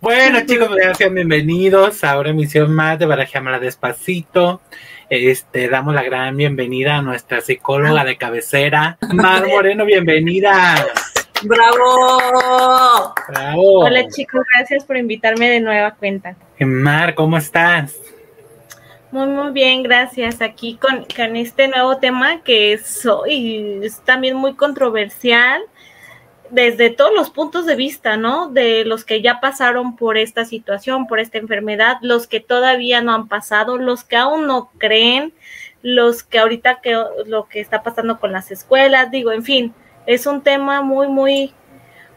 Bueno, chicos, pues, sean bienvenidos a una emisión más de Barajamala Despacito. Este, damos la gran bienvenida a nuestra psicóloga de cabecera, Mar Moreno, bienvenida. ¡Bravo! Bravo. Hola chicos, gracias por invitarme de nueva cuenta. Mar, ¿cómo estás? Muy, muy bien, gracias. Aquí con, con este nuevo tema que es, hoy es también muy controversial desde todos los puntos de vista, ¿no? De los que ya pasaron por esta situación, por esta enfermedad, los que todavía no han pasado, los que aún no creen, los que ahorita que lo que está pasando con las escuelas, digo, en fin, es un tema muy, muy,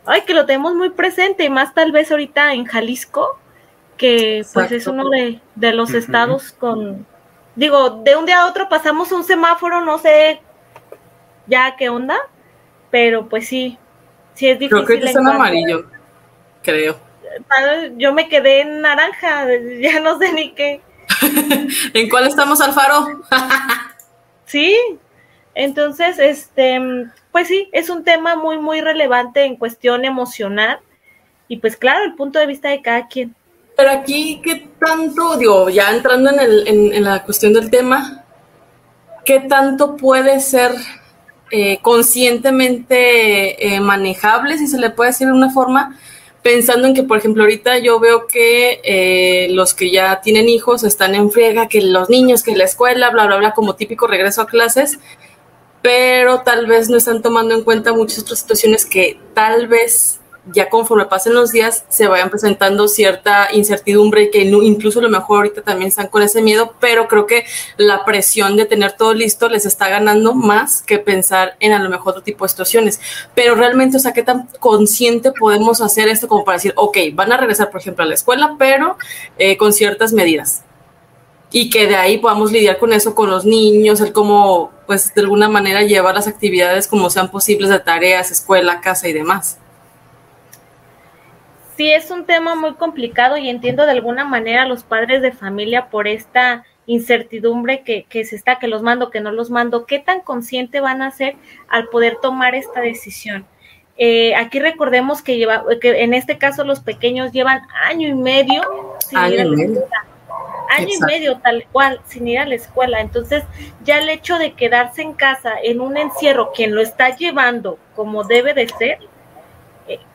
ay, que lo tenemos muy presente, y más tal vez ahorita en Jalisco, que pues es uno de, de los estados con, digo, de un día a otro pasamos un semáforo, no sé ya qué onda, pero pues sí, sí es difícil. Creo que está en amarillo, creo. Yo me quedé en naranja, ya no sé ni qué. ¿En cuál estamos, Alfaro? sí, entonces, este, pues sí, es un tema muy, muy relevante en cuestión emocional y pues claro, el punto de vista de cada quien. Pero aquí, ¿qué tanto, digo, ya entrando en, el, en, la cuestión del tema, qué tanto puede ser eh, conscientemente eh, manejable, si se le puede decir de una forma, pensando en que, por ejemplo, ahorita yo veo que eh, los que ya tienen hijos están en friega, que los niños, que la escuela, bla, bla, bla, como típico regreso a clases, pero tal vez no están tomando en cuenta muchas otras situaciones que tal vez ya conforme pasen los días se vayan presentando cierta incertidumbre y que incluso a lo mejor ahorita también están con ese miedo, pero creo que la presión de tener todo listo les está ganando más que pensar en a lo mejor otro tipo de situaciones. Pero realmente, o sea, ¿qué tan consciente podemos hacer esto como para decir, ok, van a regresar, por ejemplo, a la escuela, pero eh, con ciertas medidas? Y que de ahí podamos lidiar con eso con los niños, el cómo, pues, de alguna manera llevar las actividades como sean posibles de tareas, escuela, casa y demás sí es un tema muy complicado y entiendo de alguna manera a los padres de familia por esta incertidumbre que, que, se está, que los mando, que no los mando, qué tan consciente van a ser al poder tomar esta decisión. Eh, aquí recordemos que, lleva, que en este caso los pequeños llevan año y medio sin ir a la escuela. Año y medio tal cual, sin ir a la escuela. Entonces, ya el hecho de quedarse en casa en un encierro, quien lo está llevando como debe de ser,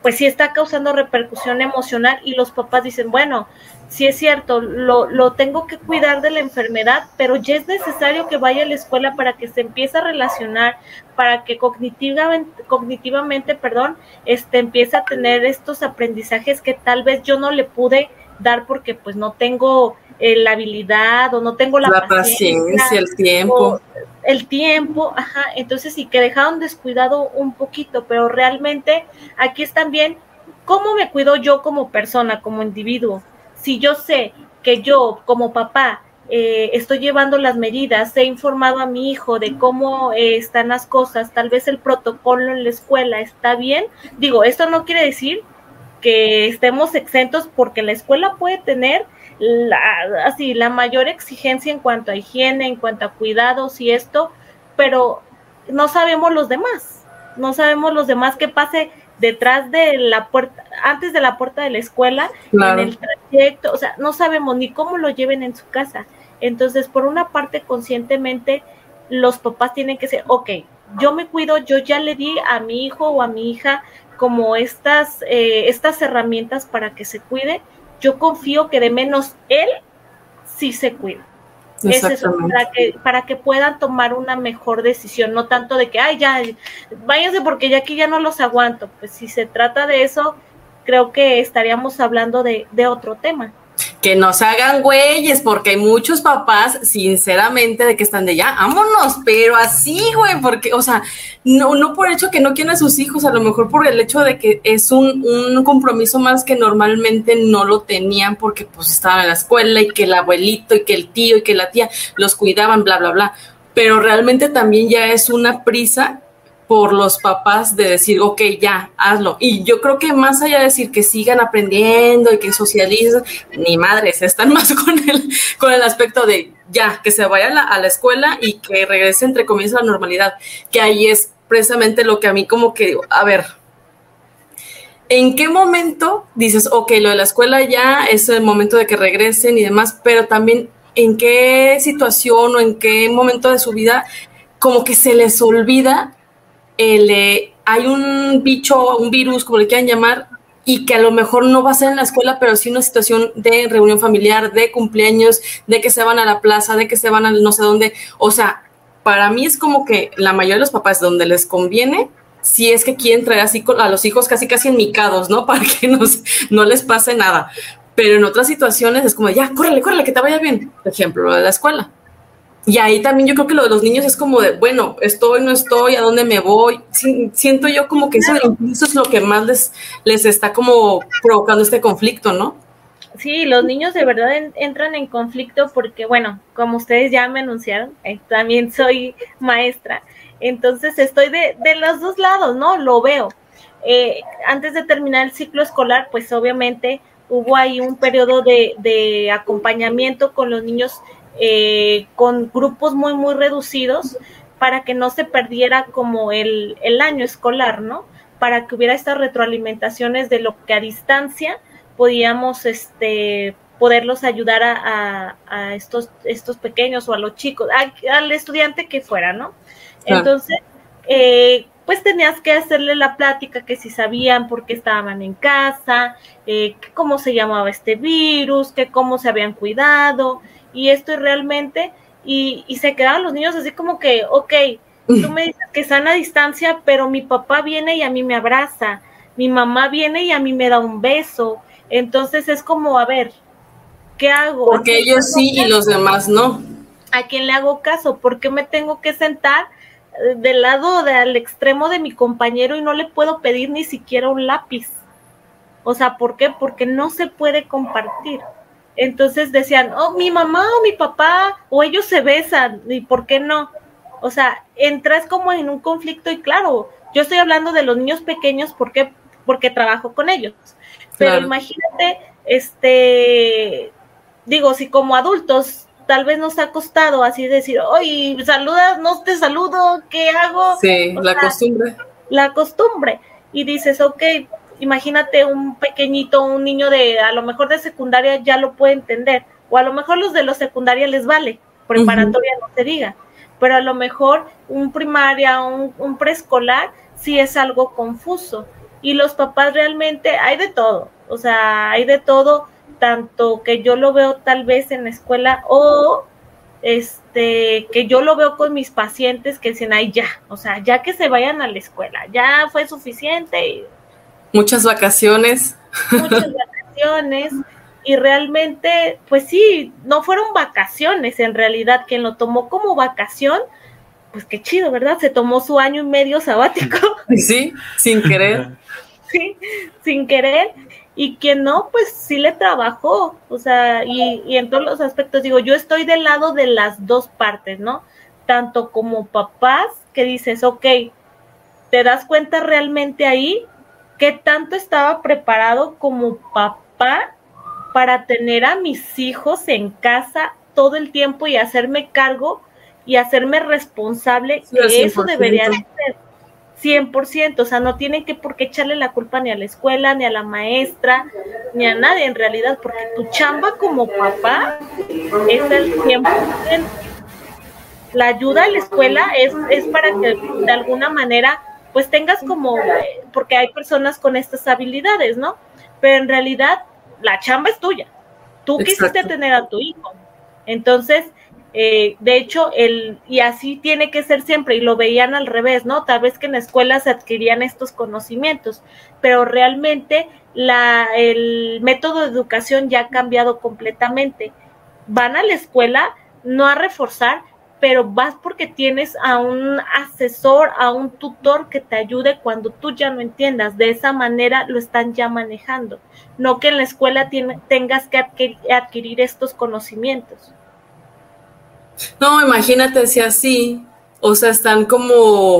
pues sí está causando repercusión emocional y los papás dicen, bueno, sí es cierto, lo, lo, tengo que cuidar de la enfermedad, pero ya es necesario que vaya a la escuela para que se empiece a relacionar, para que cognitivamente, cognitivamente perdón, este, empiece a tener estos aprendizajes que tal vez yo no le pude dar porque pues no tengo eh, la habilidad o no tengo la, paciencia, el tiempo. El tiempo, ajá, entonces sí que dejaron descuidado un poquito, pero realmente aquí es también cómo me cuido yo como persona, como individuo. Si yo sé que yo como papá eh, estoy llevando las medidas, he informado a mi hijo de cómo eh, están las cosas, tal vez el protocolo en la escuela está bien. Digo, esto no quiere decir que estemos exentos porque la escuela puede tener la, así, la mayor exigencia en cuanto a higiene, en cuanto a cuidados y esto, pero no sabemos los demás, no sabemos los demás qué pase detrás de la puerta, antes de la puerta de la escuela, en el trayecto, o sea, no sabemos ni cómo lo lleven en su casa. Entonces, por una parte, conscientemente, los papás tienen que ser, ok, yo me cuido, yo ya le di a mi hijo o a mi hija como estas, eh, estas herramientas para que se cuide, yo confío que de menos él sí se cuida. Es eso, para que, para que puedan tomar una mejor decisión, no tanto de que, ay, ya, váyanse porque ya aquí ya no los aguanto. Pues si se trata de eso, creo que estaríamos hablando de, de otro tema que nos hagan güeyes, porque hay muchos papás, sinceramente, de que están de ya, vámonos, pero así, güey, porque, o sea, no, no por hecho que no quieren a sus hijos, a lo mejor por el hecho de que es un, un compromiso más que normalmente no lo tenían porque pues estaban en la escuela y que el abuelito y que el tío y que la tía los cuidaban, bla, bla, bla. Pero realmente también ya es una prisa por los papás de decir, ok, ya, hazlo. Y yo creo que más allá de decir que sigan aprendiendo y que socialicen, ni madres, están más con el, con el aspecto de ya, que se vayan a la, escuela y que regrese entre comillas a la normalidad, que ahí es precisamente lo que a mí como que, a ver, ¿en qué momento dices, ok, lo de la escuela ya es el momento de que regresen y demás, pero también en qué situación o en qué momento de su vida como que se les olvida el, hay un bicho, un virus, como le quieran llamar, y que a lo mejor no va a ser en la escuela, pero sí una situación de reunión familiar, de cumpleaños, de que se van a la plaza, de que se van a no sé dónde. O sea, para mí es como que la mayoría de los papás donde les conviene, si es que quieren traer así a los hijos casi casi enmicados, ¿no? Para que nos, no les pase nada. Pero en otras situaciones es como, ya, córrele, córrele, que te vaya bien. Por ejemplo, lo de la escuela. Y ahí también yo creo que lo de los niños es como de, bueno, estoy, no estoy, a dónde me voy. siento yo como que eso, es lo que más les, les está como provocando este conflicto, ¿no? Sí, los niños de verdad entran en conflicto porque, bueno, como ustedes ya me anunciaron, eh, también soy maestra, entonces estoy de, de los dos lados, ¿no? Lo veo. Eh, antes de terminar el ciclo escolar, pues obviamente hubo ahí un periodo de, de acompañamiento con los niños eh, con grupos muy, muy reducidos para que no se perdiera como el, el año escolar, ¿no? Para que hubiera estas retroalimentaciones de lo que a distancia podíamos este, poderlos ayudar a, a, estos, estos pequeños o a los chicos, al estudiante que fuera, ¿no? Entonces, eh, pues tenías que hacerle la plática que si sabían por qué estaban en casa, eh, cómo se llamaba este virus, que cómo se habían cuidado, y esto es realmente, y, y se quedaban los niños así como que, ok, tú me dices que están a distancia, pero mi papá viene y a mí me abraza, mi mamá viene y a mí me da un beso, entonces es como, a ver, ¿qué hago? Porque ellos sí y los demás no. ¿A quién le hago caso? ¿Por qué me tengo que sentar eh, del lado del extremo de mi compañero y no le puedo pedir ni siquiera un lápiz? O sea, ¿por qué? Porque no se puede compartir. Entonces decían, oh, mi mamá o mi papá, o ellos se besan, ¿y por qué no? O sea, entras como en un conflicto y claro, yo estoy hablando de los niños pequeños porque, porque trabajo con ellos. Pero imagínate, este, digo, si como adultos tal vez nos ha costado así decir, oye, saludas, no te saludo, ¿qué hago? Sí, la costumbre. La costumbre. Y dices, ok, imagínate un pequeñito, un niño de a lo mejor de secundaria ya lo puede entender, o a lo mejor los de los secundaria les vale, preparatoria no se diga, pero a lo mejor un primaria, un, un preescolar sí es algo confuso. Y los papás realmente hay de todo, o sea, hay de todo, tanto que yo lo veo tal vez en la escuela o este que yo lo veo con mis pacientes que dicen, ay ya, o sea, ya que se vayan a la escuela, ya fue suficiente y Muchas vacaciones. Muchas vacaciones. Y realmente, pues sí, no fueron vacaciones en realidad. Quien lo tomó como vacación, pues qué chido, ¿verdad? Se tomó su año y medio sabático. Sí, sin querer. sí, sin querer. Y quien no, pues sí le trabajó. O sea, y, y en todos los aspectos, digo, yo estoy del lado de las dos partes, ¿no? Tanto como papás que dices, ok, te das cuenta realmente ahí qué tanto estaba preparado como papá para tener a mis hijos en casa todo el tiempo y hacerme cargo y hacerme responsable, que eso debería ser 100%, o sea, no tienen que por qué echarle la culpa ni a la escuela, ni a la maestra, ni a nadie en realidad, porque tu chamba como papá es el 100%. La ayuda a la escuela es, es para que de alguna manera pues tengas como, porque hay personas con estas habilidades, ¿no? Pero en realidad la chamba es tuya. Tú quisiste tener a tu hijo. Entonces, eh, de hecho, el, y así tiene que ser siempre, y lo veían al revés, ¿no? Tal vez que en la escuela se adquirían estos conocimientos, pero realmente la, el método de educación ya ha cambiado completamente. Van a la escuela no a reforzar, pero vas porque tienes a un asesor, a un tutor que te ayude cuando tú ya no entiendas. De esa manera lo están ya manejando. No que en la escuela tengas que adquirir, estos conocimientos. No, imagínate si así, o sea, están como,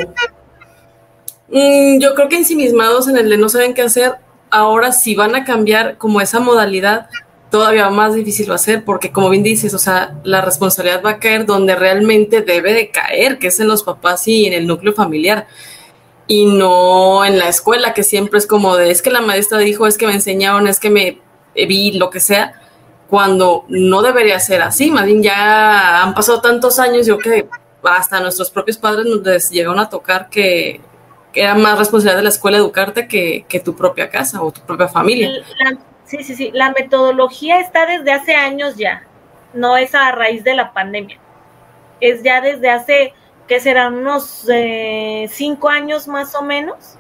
mm, yo creo que ensimismados en el de no saben qué hacer. Ahora si van a cambiar como esa modalidad, todavía más difícil va a porque como bien dices, o sea, la responsabilidad va a caer donde realmente debe de caer, que es en los papás y en el núcleo familiar. y no en la escuela, que siempre es como de, es que la maestra dijo, es que me enseñaron, es que me vi, lo que sea, cuando no debería ser así, más bien ya han pasado tantos años, yo que hasta nuestros propios padres nos llegaron a tocar que, era más responsabilidad de la escuela educarte que, que, tu propia casa o tu propia familia. Sí, sí, sí, la metodología está desde hace años ya, no es a raíz de la pandemia, es ya desde hace que serán unos eh, cinco años más o menos,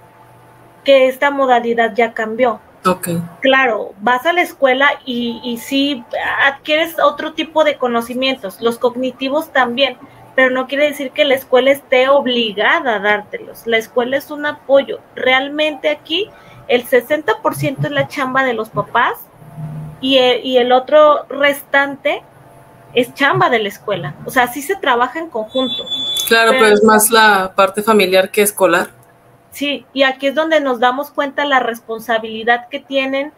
que esta modalidad ya cambió. Okay. Claro, vas a la escuela y, y sí adquieres otro tipo de conocimientos, los cognitivos también, pero no quiere decir que la escuela esté obligada a dártelos. La escuela es un apoyo. Realmente aquí el 60% es la chamba de los papás y y el otro restante es chamba de la escuela. O sea, sí se trabaja en conjunto. Claro, pero, es más la parte familiar que escolar. Sí, y aquí es donde nos damos cuenta la responsabilidad que tienen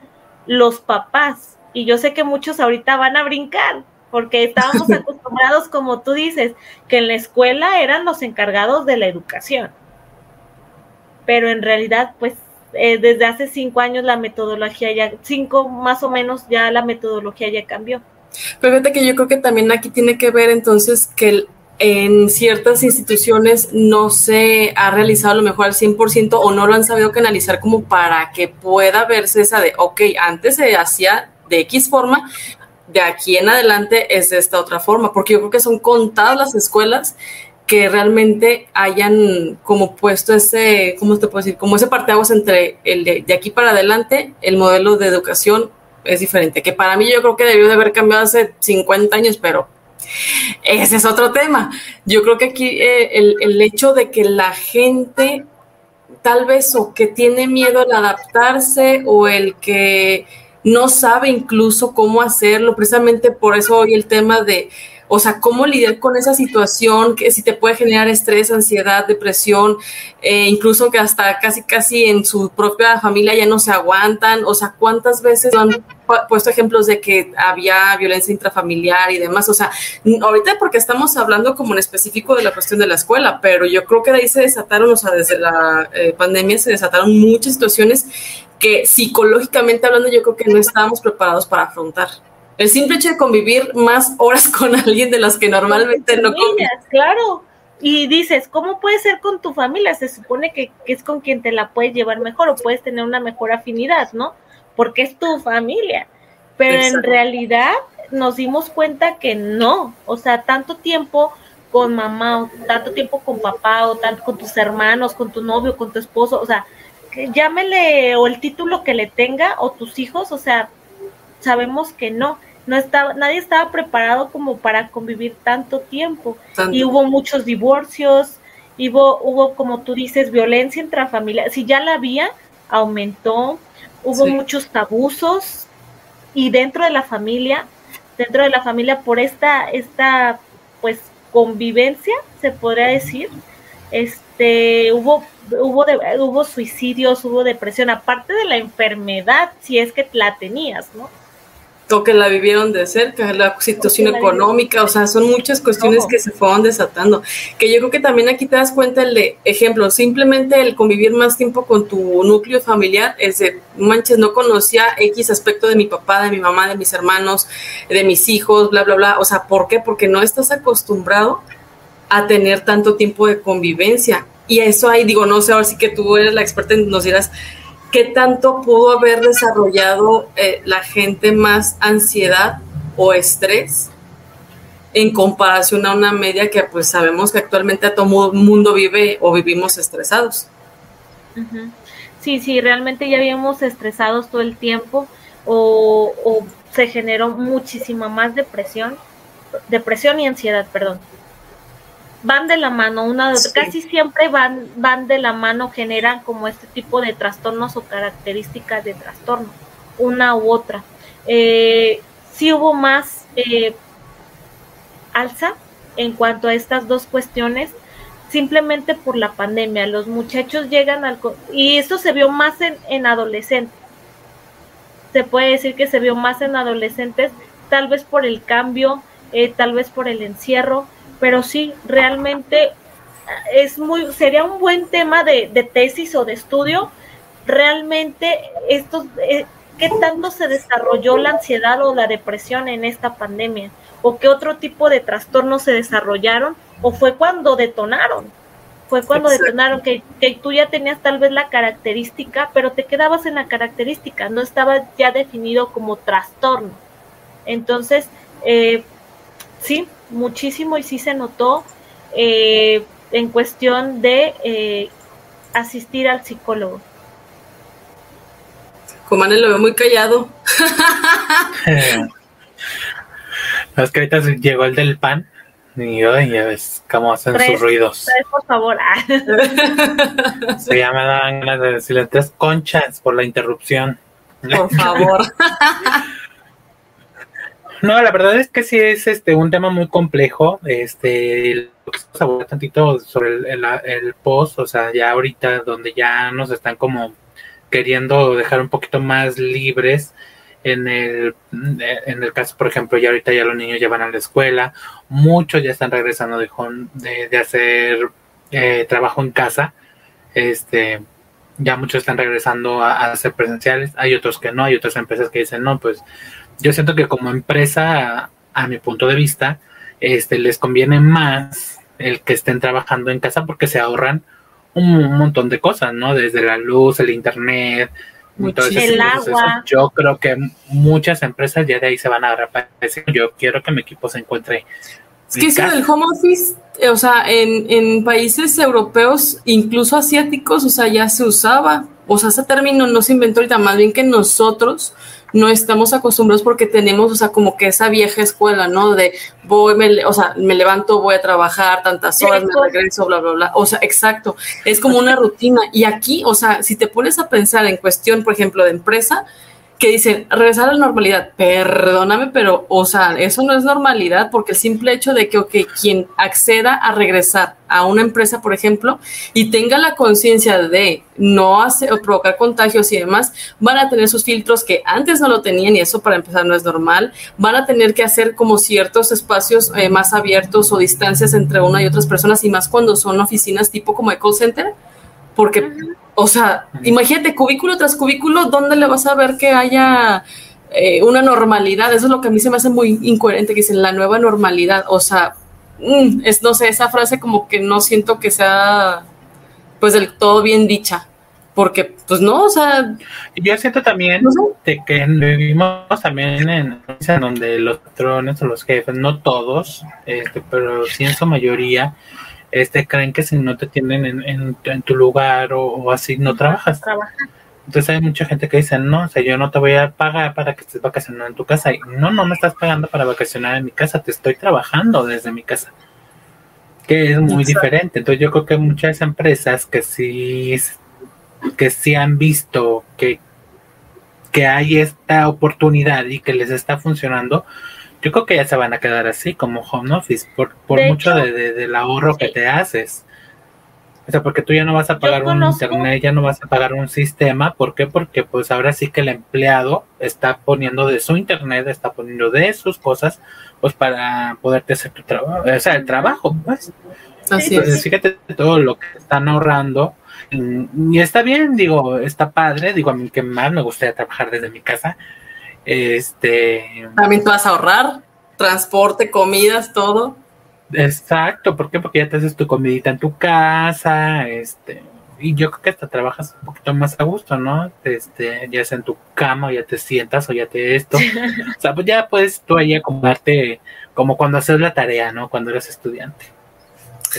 los papás. Y yo sé que muchos ahorita van a brincar, porque estábamos acostumbrados, como tú dices, que en la escuela eran los encargados de la educación. Pero en realidad, pues eh, desde hace cinco años la metodología ya, cinco más o menos, ya la metodología ya cambió. Pero fíjate que yo creo que también aquí tiene que ver entonces que en ciertas instituciones no se ha realizado lo mejor al 100% o no lo han sabido canalizar como para que pueda verse esa de, ok, antes se hacía de X forma, de aquí en adelante es de esta otra forma, porque yo creo que son contadas las escuelas que realmente hayan como puesto ese, ¿cómo te puedo decir? Como ese parteaguas entre el de, aquí para adelante, el modelo de educación es diferente, que para mí yo creo que debió de haber cambiado hace 50 años, pero ese es otro tema. Yo creo que aquí eh, el, el, hecho de que la gente tal vez o que tiene miedo al adaptarse o el que no sabe incluso cómo hacerlo, precisamente por eso hoy el tema de o sea, cómo lidiar con esa situación que si te puede generar estrés, ansiedad, depresión, eh, incluso que hasta casi, casi en su propia familia ya no se aguantan. O sea, ¿cuántas veces han puesto ejemplos de que había violencia intrafamiliar y demás? O sea, ahorita porque estamos hablando como en específico de la cuestión de la escuela, pero yo creo que de ahí se desataron, o sea, desde la eh, pandemia se desataron muchas situaciones que psicológicamente hablando yo creo que no estábamos preparados para afrontar. El simple hecho de convivir más horas con alguien de las que normalmente no convives. Claro. Y dices, ¿cómo puede ser con tu familia? Se supone que, es con quien te la puedes llevar mejor o puedes tener una mejor afinidad, ¿no? Porque es tu familia. Pero en realidad nos dimos cuenta que no. O sea, tanto tiempo con mamá, o tanto tiempo con papá, o tanto con tus hermanos, con tu novio, con tu esposo, o sea, llámele o el título que le tenga, o tus hijos, o sea, sabemos que no no estaba, nadie estaba preparado como para convivir tanto tiempo. Y hubo muchos divorcios, hubo, hubo, como tú dices, violencia intrafamiliar. Si ya la había, aumentó, hubo muchos abusos y dentro de la familia, dentro de la familia por esta, esta pues convivencia, se podría decir, este, hubo, hubo, hubo suicidios, hubo depresión, aparte de la enfermedad, si es que la tenías, ¿no? O que la vivieron de cerca, la situación económica, o sea, son muchas cuestiones que se fueron desatando. Que yo creo que también aquí te das cuenta el de ejemplo, simplemente el convivir más tiempo con tu núcleo familiar, es de manches, no conocía X aspecto de mi papá, de mi mamá, de mis hermanos, de mis hijos, bla, bla, bla. O sea, ¿por qué? Porque no estás acostumbrado a tener tanto tiempo de convivencia. Y eso ahí digo, no sé, ahora sí que tú eres la experta, nos dirás, ¿qué tanto pudo haber desarrollado eh, la gente más ansiedad o estrés en comparación a una media que pues sabemos que actualmente todo mundo vive o vivimos estresados? Sí, sí, realmente ya vivimos estresados todo el tiempo o, o se generó muchísima más depresión, depresión y ansiedad, perdón van de la mano, una casi siempre van, van de la mano, generan como este tipo de trastornos o características de trastorno, una u otra. Eh, sí hubo más eh, alza en cuanto a estas dos cuestiones, simplemente por la pandemia. Los muchachos llegan al... Y esto se vio más en, en adolescentes. Se puede decir que se vio más en adolescentes, tal vez por el cambio, eh, tal vez por el encierro, pero sí, realmente es muy, sería un buen tema de, de tesis o de estudio, realmente estos, eh, qué tanto se desarrolló la ansiedad o la depresión en esta pandemia, o qué otro tipo de trastornos se desarrollaron, o fue cuando detonaron, fue cuando detonaron que, que, tú ya tenías tal vez la característica, pero te quedabas en la característica, no estaba ya definido como trastorno. Entonces, eh, sí, muchísimo y sí se notó eh, en cuestión de eh, asistir al psicólogo. Comane lo veo muy callado. es que ahorita llegó el del pan y hoy ya ves cómo hacen sus ruidos. por favor. Se ya me dan ganas de decirle tres conchas por la interrupción. Por favor. No, la verdad es que sí es este un tema muy complejo. Este, lo que se tantito sobre el, el, post, o sea, ya ahorita donde ya nos están como queriendo dejar un poquito más libres en el, en el caso, por ejemplo, ya ahorita ya los niños ya van a la escuela, muchos ya están regresando de, de, hacer eh, trabajo en casa, este, ya muchos están regresando a, hacer presenciales, hay otros que no, hay otras empresas que dicen, no, pues yo siento que como empresa, a, mi punto de vista, este, les conviene más el que estén trabajando en casa porque se ahorran un, montón de cosas, ¿no? Desde la luz, el internet, el agua. Yo creo que muchas empresas ya de ahí se van a agarrar yo quiero que mi equipo se encuentre. Es que eso del home office, o sea, en, en países europeos, incluso asiáticos, o sea, ya se usaba. O sea, ese término no se inventó ahorita, más bien que nosotros no estamos acostumbrados porque tenemos, o sea, como que esa vieja escuela, ¿no? De voy, me, o sea, me levanto, voy a trabajar tantas horas, me regreso, bla, bla, bla. O sea, exacto, es como una rutina. Y aquí, o sea, si te pones a pensar en cuestión, por ejemplo, de empresa, que dicen regresar a la normalidad. Perdóname, pero, o sea, eso no es normalidad porque el simple hecho de que, quien acceda a regresar a una empresa, por ejemplo, y tenga la conciencia de no hacer o provocar contagios y demás, van a tener sus filtros que antes no lo tenían y eso para empezar no es normal. Van a tener que hacer como ciertos espacios eh, más abiertos o distancias entre una y otras personas y más cuando son oficinas tipo como de call center, porque o sea, imagínate cubículo tras cubículo, ¿dónde le vas a ver que haya eh, una normalidad? Eso es lo que a mí se me hace muy incoherente, que dicen la nueva normalidad. O sea, mm, es, no sé, esa frase como que no siento que sea pues del todo bien dicha. Porque, pues no, o sea. Yo siento también de que vivimos también en, en donde los patrones o los jefes, no todos, este, pero sí en su mayoría, este, creen que si no te tienen en, en, tu lugar o, así, no trabajas. Entonces hay mucha gente que dice, no, o sea, yo no te voy a pagar para que estés vacacionando en tu casa. Y no, no me estás pagando para vacacionar en mi casa, te estoy trabajando desde mi casa. Que es muy diferente. Entonces yo creo que muchas empresas que sí, que sí han visto que, que hay esta oportunidad y que les está funcionando, yo creo que ya se van a quedar así como home office por, por mucho de, del ahorro que te haces. O sea, porque tú ya no vas a pagar un internet, ya no vas a pagar un sistema. ¿Por qué? Porque pues ahora sí que el empleado está poniendo de su internet, está poniendo de sus cosas, pues para poderte hacer tu trabajo, o sea, el trabajo, pues. Así Entonces, fíjate todo lo que están ahorrando. Y está bien, digo, está padre. Digo, a mí que más me gustaría trabajar desde mi casa este. También tú vas a ahorrar transporte, comidas, todo. Exacto, ¿por qué? Porque ya te haces tu comidita en tu casa, este, y yo creo que hasta trabajas un poquito más a gusto, ¿no? Este, ya sea en tu cama, o ya te sientas, o ya te esto. o sea, pues ya puedes tú ahí acomodarte como cuando haces la tarea, ¿no? Cuando eres estudiante.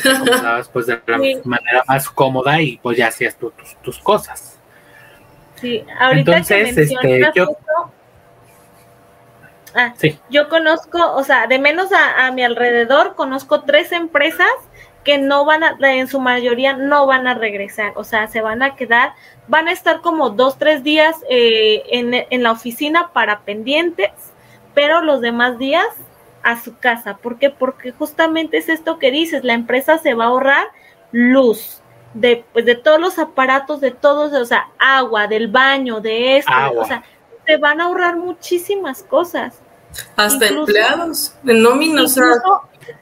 te acomodabas pues de la manera más cómoda y pues ya hacías tus, tus cosas. Sí, ahorita Entonces, que este, yo... Ah, sí. Yo conozco, o sea, de menos a, mi alrededor, conozco tres empresas que no van a, en su mayoría no van a regresar, o sea, se van a quedar, van a estar como dos, tres días eh, en, en la oficina para pendientes, pero los demás días a su casa. ¿Por qué? Porque justamente es esto que dices, la empresa se va a ahorrar luz, de, pues, de todos los aparatos, de todos, o sea, agua, del baño, de esto, o sea, se van a ahorrar muchísimas cosas. Hasta empleados, en nóminas.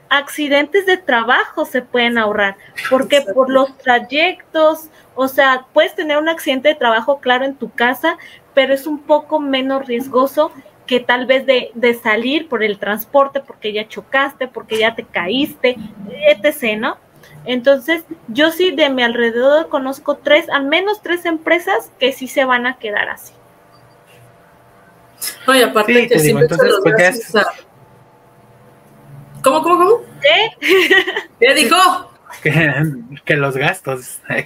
accidentes de trabajo se pueden ahorrar, porque por los trayectos, o sea, puedes tener un accidente de trabajo, claro, en tu casa, pero es un poco menos riesgoso que tal vez de, de salir por el transporte, porque ya chocaste, porque ya te caíste, etc., ¿no? Entonces, yo sí de mi alrededor conozco tres, al menos tres empresas que sí se van a quedar así. Oye, aparte que siempre entonces, pues ¿Cómo, cómo, cómo? ¿Qué? ¿Qué dijo? Que, los gastos.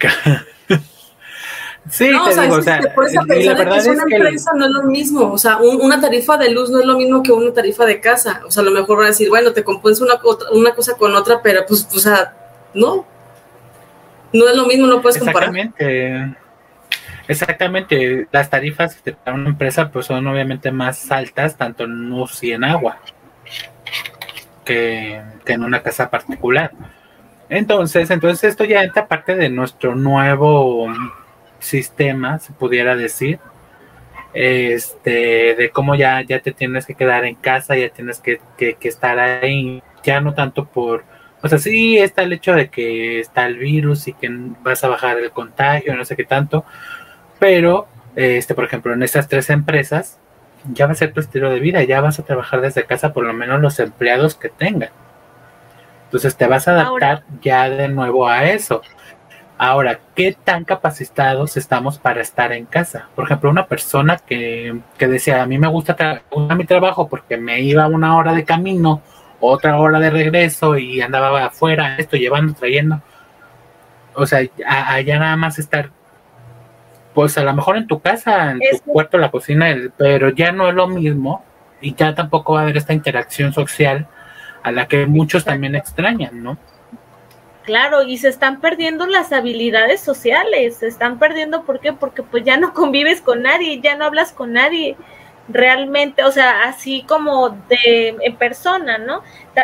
sí, no, te o sea, digo, o sea, por esa la verdad es que una empresa no es lo mismo. O sea, una tarifa de luz no es lo mismo que una tarifa de casa. O sea, a lo mejor van a decir, bueno, te compones una, una cosa con otra, pero pues, o sea, no. No es lo mismo, no puedes comparar. Exactamente. Exactamente, las tarifas de una empresa pues son obviamente más altas tanto en luz y en agua que, en una casa particular. Entonces, entonces esto ya entra parte de nuestro nuevo sistema, se pudiera decir, este, de cómo ya, ya te tienes que quedar en casa, ya tienes que, que, que estar ahí, ya no tanto por, o sea, sí está el hecho de que está el virus y que vas a bajar el contagio, no sé qué tanto, pero, este, por ejemplo, en estas tres empresas, ya va a ser tu estilo de vida, ya vas a trabajar desde casa por lo menos los empleados que tengan. Entonces te vas a adaptar ya de nuevo a eso. Ahora, ¿qué tan capacitados estamos para estar en casa? Por ejemplo, una persona que, que decía, a mí me gusta mi trabajo porque me iba una hora de camino, otra hora de regreso y andaba afuera, esto llevando, trayendo. O sea, allá nada más estar pues a lo mejor en tu casa, en tu cuarto, la cocina, pero ya no es lo mismo y ya tampoco va a haber esta interacción social a la que muchos también extrañan, ¿no? Claro, y se están perdiendo las habilidades sociales, se están perdiendo, ¿por qué? Porque pues ya no convives con nadie, ya no hablas con nadie, realmente, o sea, así como de en persona, ¿no?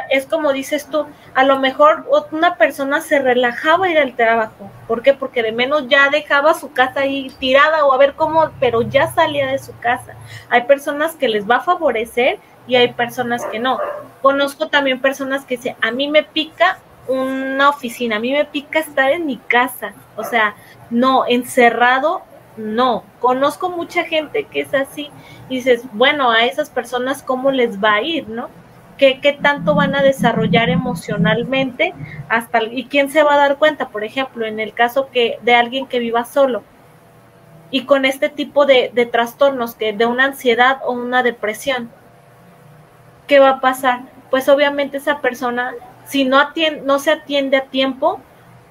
Es como dices tú, a lo mejor una persona se relajaba ir al trabajo. ¿Por qué? Porque de menos ya dejaba su casa ahí tirada o a ver cómo, pero ya salía de su casa. Hay personas que les va a favorecer y hay personas que no. Conozco también personas que dicen, a mí me pica una oficina, a mí me pica estar en mi casa. O sea, no, encerrado no, conozco mucha gente que es así y dices, bueno, a esas personas cómo les va a ir, ¿no? ¿Qué, qué tanto van a desarrollar emocionalmente hasta y quién se va a dar cuenta, por ejemplo, en el caso que de alguien que viva solo y con este tipo de, de trastornos, que de una ansiedad o una depresión, ¿qué va a pasar? Pues obviamente esa persona, si no, atiende, no se atiende a tiempo,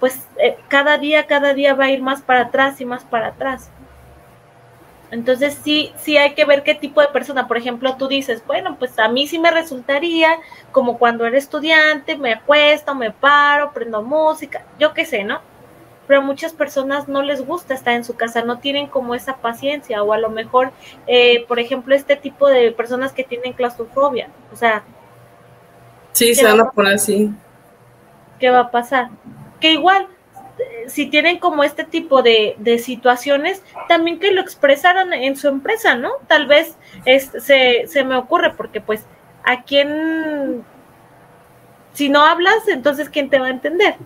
pues eh, cada día, cada día va a ir más para atrás y más para atrás. Entonces sí, sí hay que ver qué tipo de persona. Por ejemplo, tú dices, bueno, pues a mí sí me resultaría como cuando era estudiante, me acuesto, me paro, prendo música, yo qué sé, ¿no? Pero a muchas personas no les gusta estar en su casa, no tienen como esa paciencia o a lo mejor, eh, por ejemplo, este tipo de personas que tienen claustrofobia, o sea... Sí, se van a poner así. ¿Qué va a pasar? Que igual, si tienen como este tipo de, situaciones, también que lo expresaran en su empresa, ¿no? Tal vez se, se me ocurre, porque pues a quién, si no hablas, entonces ¿quién te va a entender?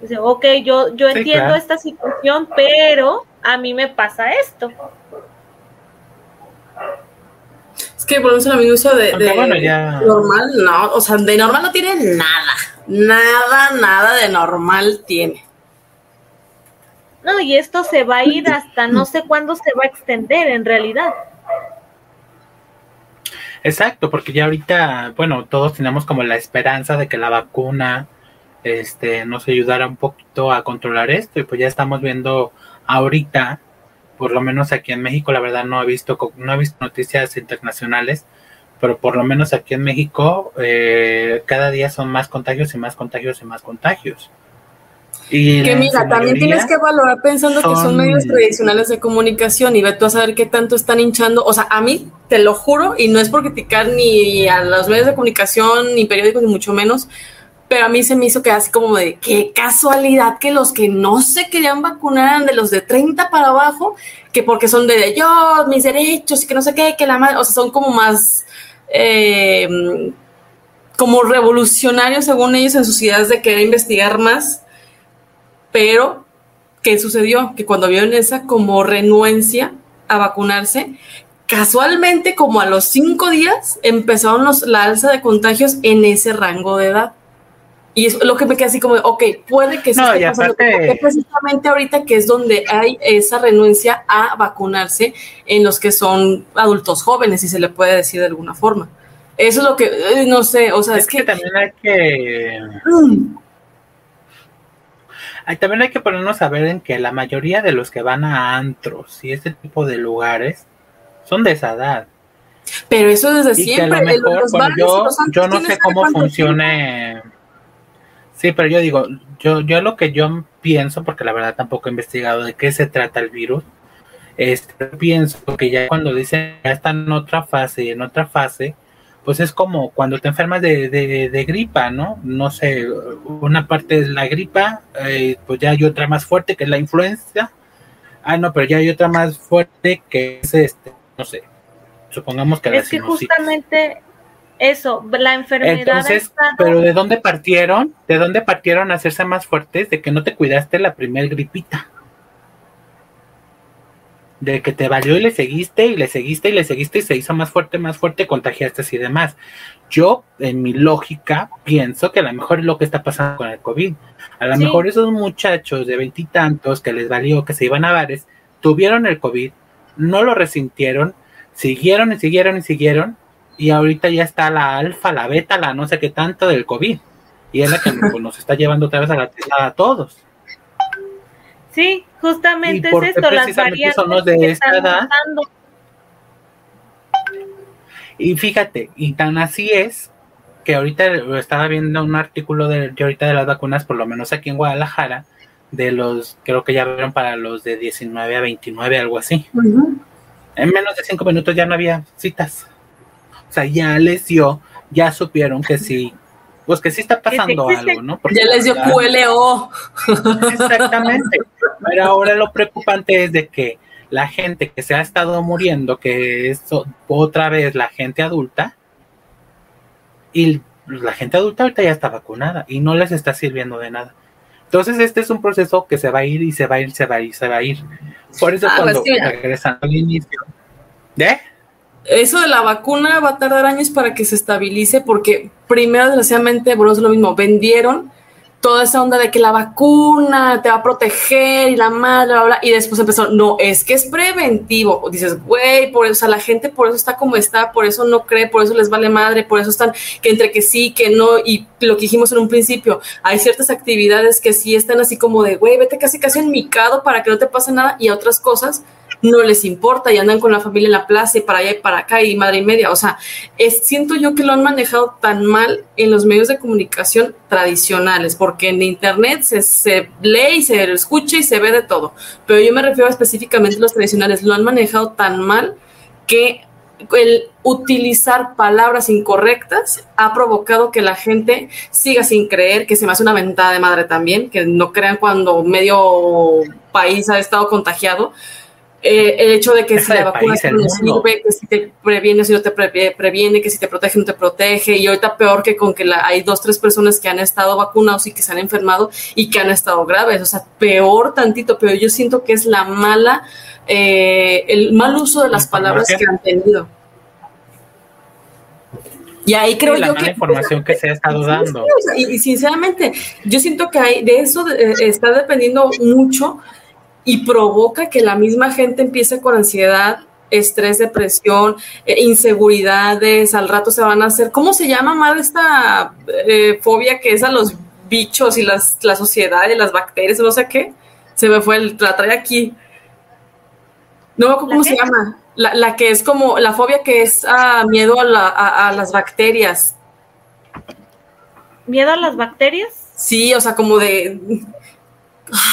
Dice, ok, yo, yo entiendo esta situación, pero a mí me pasa esto. Que por eso la minucia de, de normal, no, o sea, de normal no tiene nada nada, nada de normal tiene. No, y esto se va a ir hasta no sé cuándo se va a extender en realidad. Exacto, porque ya ahorita, bueno, todos tenemos como la esperanza de que la vacuna este, nos ayudara un poquito a controlar esto y pues ya estamos viendo ahorita, por lo menos aquí en México, la verdad no he visto, no he visto noticias internacionales, pero por lo menos aquí en México eh, cada día son más contagios y más contagios y más contagios. Y que mira, también tienes que valorar pensando que son medios tradicionales de comunicación y ve tú a saber qué tanto están hinchando. O sea, a mí, te lo juro, y no es por criticar ni a los medios de comunicación, ni periódicos, ni mucho menos, pero a mí se me hizo que así como de qué casualidad que los que no se querían vacunar de los de 30 para abajo, que porque son de yo, mis derechos y que no sé qué, que la madre, o sea, son como más eh, como revolucionario, según ellos, en sus ideas de querer investigar más, pero ¿qué sucedió? Que cuando vieron esa como renuencia a vacunarse, casualmente como a los cinco días empezaron los, la alza de contagios en ese rango de edad. Y es lo que me queda así como, ok, puede que sea no, precisamente ahorita que es donde hay esa renuncia a vacunarse en los que son adultos jóvenes, si se le puede decir de alguna forma. Eso es lo que, eh, no sé, o sea, es, que, también hay que... Mm. también hay que ponernos a ver en que la mayoría de los que van a antros y este tipo de lugares son de esa edad. Pero eso desde siempre. yo, no sé cómo funcione Sí, pero yo digo, yo, yo lo que yo pienso, porque la verdad tampoco he investigado de qué se trata el virus, este, pienso que ya cuando dicen ya está en otra fase y en otra fase, pues es como cuando te enfermas de, de, gripa, ¿no? No sé, una parte es la gripa, eh, pues ya hay otra más fuerte que es la influenza. Ah, no, pero ya hay otra más fuerte que es este, no sé, supongamos que es que justamente eso, la enfermedad. Entonces, pero ¿de dónde partieron? ¿De dónde partieron a hacerse más fuertes? De que no te cuidaste la primer gripita. De que te valió y le seguiste y le seguiste y le seguiste y se hizo más fuerte, más fuerte, contagiaste y demás. Yo, en mi lógica, pienso que a lo mejor es lo que está pasando con el COVID. A lo mejor esos muchachos de veintitantos que les valió que se iban a bares, tuvieron el COVID, no lo resintieron, siguieron y siguieron y siguieron y ahorita ya está la alfa, la beta, la no sé qué tanto del COVID. Y es la que pues, nos está llevando otra vez a la tela a todos. Sí, justamente es esto, las variantes son los de esta edad. Y fíjate, y tan así es que ahorita estaba viendo un artículo de, ahorita de las vacunas, por lo menos aquí en Guadalajara, de los, creo que ya vieron para los de 19 a 29, algo así. En menos de cinco minutos ya no había citas. O sea, ya les dio, ya supieron que sí, pues que sí está pasando algo, ¿no? ya les dio QLO. Exactamente. Pero ahora lo preocupante es de que la gente que se ha estado muriendo, que es otra vez la gente adulta, y la gente adulta ahorita ya está vacunada y no les está sirviendo de nada. Entonces este es un proceso que se va a ir y se va a ir, se va a ir, se va a ir. Por eso ah, cuando pues regresan al inicio. ¿De? Eso de la vacuna va a tardar años para que se estabilice porque primero desgraciadamente, es lo mismo, vendieron toda esa onda de que la vacuna te va a proteger y la madre, bla, y después empezó, no, es que es preventivo. O dices, güey, por eso, o sea, la gente por eso está como está, por eso no cree, por eso les vale madre, por eso están que entre que sí, que no, y lo que dijimos en un principio, hay ciertas actividades que sí están así como de, güey, vete casi casi en micado para que no te pase nada, y otras cosas no les importa y andan con la familia en la plaza y para allá y para acá y madre y media. O sea, es, siento yo que lo han manejado tan mal en los medios de comunicación tradicionales, porque en Internet se, se lee y se escucha y se ve de todo. Pero yo me refiero específicamente a los tradicionales, lo han manejado tan mal que el utilizar palabras incorrectas ha provocado que la gente siga sin creer, que se me hace una ventada de madre también, que no crean cuando medio país ha estado contagiado, eh, el hecho de que si la vacuna no sirve, que si te previene, si no te previene, que si te protege, no te protege, y ahorita peor que con que la, hay dos, tres personas que han estado vacunados y que se han enfermado y que han estado graves, o sea, peor tantito, pero yo siento que es la mala, eh, el mal uso de las palabras que han tenido. Y ahí creo yo que... La información que se ha estado dando. y, sinceramente, yo siento que hay, de eso eh, está dependiendo mucho y provoca que la misma gente empiece con ansiedad, estrés, depresión, eh, inseguridades, al rato se van a hacer, ¿cómo se llama más esta eh, fobia que es a los bichos y las, la sociedad y las bacterias, no sé qué? Se me fue, el, la trae aquí. No cómo se llama. La, que es como, la fobia que es ah, miedo a, la, a las bacterias. ¿Miedo a las bacterias? Sí, o sea, como de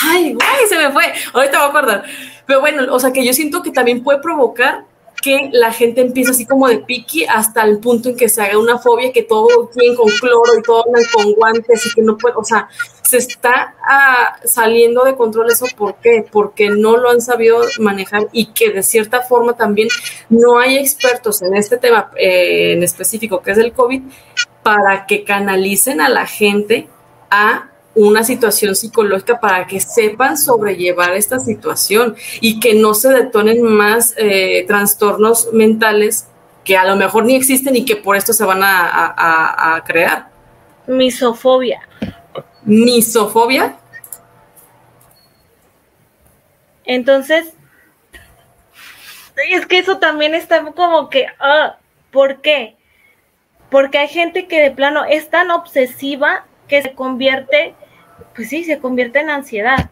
Ay, güey, se me fue. Ahorita voy a acordar. Pero bueno, o sea que yo siento que también puede provocar que la gente empieza así como de piqui hasta el punto en que se haga una fobia, que todo tienen con cloro y todo andan con guantes y que no puede, o sea, se está ah, saliendo de control eso. ¿Por qué? Porque no lo han sabido manejar y que de cierta forma también no hay expertos en este tema eh, en específico, que es el COVID, para que canalicen a la gente a una situación psicológica para que sepan sobrellevar esta situación y que no se detonen más eh, trastornos mentales que a lo mejor ni existen y que por esto se van a, a crear. Misofobia. ¿Misofobia? Entonces, es que eso también está como que, ah, ¿por qué? Porque hay gente que de plano es tan obsesiva que se convierte pues sí, se convierte en ansiedad.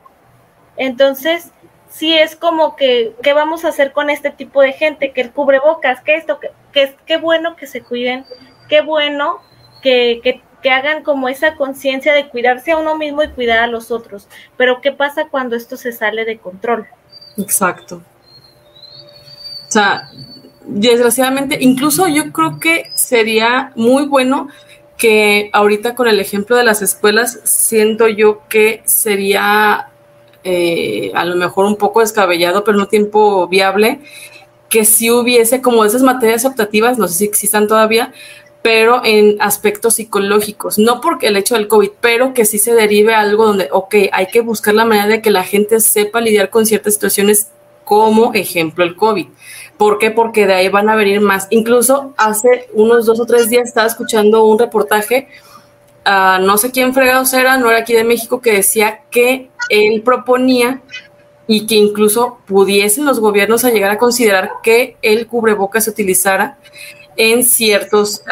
Entonces, sí es como que, ¿qué vamos a hacer con este tipo de gente? Que el cubrebocas, que esto, que, que qué bueno que se cuiden, qué bueno que, que, que hagan como esa conciencia de cuidarse a uno mismo y cuidar a los otros. Pero ¿qué pasa cuando esto se sale de control? Exacto. O sea, desgraciadamente, incluso yo creo que sería muy bueno que ahorita con el ejemplo de las escuelas, siento yo que sería eh, a lo mejor un poco descabellado, pero no tiempo viable, que si hubiese como esas materias optativas, no sé si existan todavía, pero en aspectos psicológicos, no porque el hecho del COVID, pero que sí se derive algo donde, ok, hay que buscar la manera de que la gente sepa lidiar con ciertas situaciones como ejemplo el COVID. ¿Por qué? Porque de ahí van a venir más. Incluso hace unos dos o tres días estaba escuchando un reportaje, no sé quién fregados era, no era aquí de México, que decía que él proponía y que incluso pudiesen los gobiernos llegar a considerar que el cubrebocas se utilizara en ciertos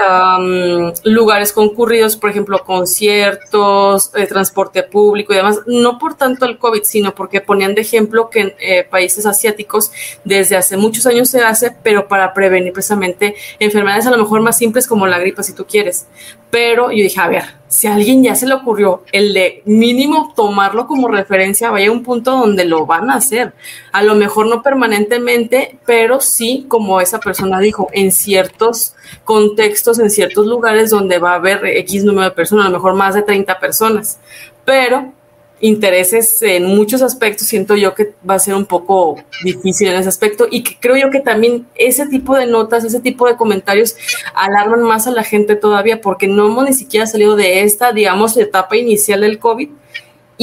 lugares concurridos, por ejemplo, conciertos, eh, transporte público y demás, no por tanto el COVID, sino porque ponían de ejemplo que en eh, países asiáticos desde hace muchos años se hace, pero para prevenir precisamente enfermedades a lo mejor más simples como la gripa, si tú quieres. Pero yo dije, a ver, si a alguien ya se le ocurrió el de mínimo tomarlo como referencia, vaya a un punto donde lo van a hacer. A lo mejor no permanentemente, pero sí, como esa persona dijo, en ciertos contextos, en ciertos lugares donde va a haber X número de personas, a lo mejor más de 30 personas. Pero intereses en muchos aspectos, siento yo que va a ser un poco difícil en ese aspecto y que creo yo que también ese tipo de notas, ese tipo de comentarios alarman más a la gente todavía porque no hemos ni siquiera salido de esta, digamos, etapa inicial del COVID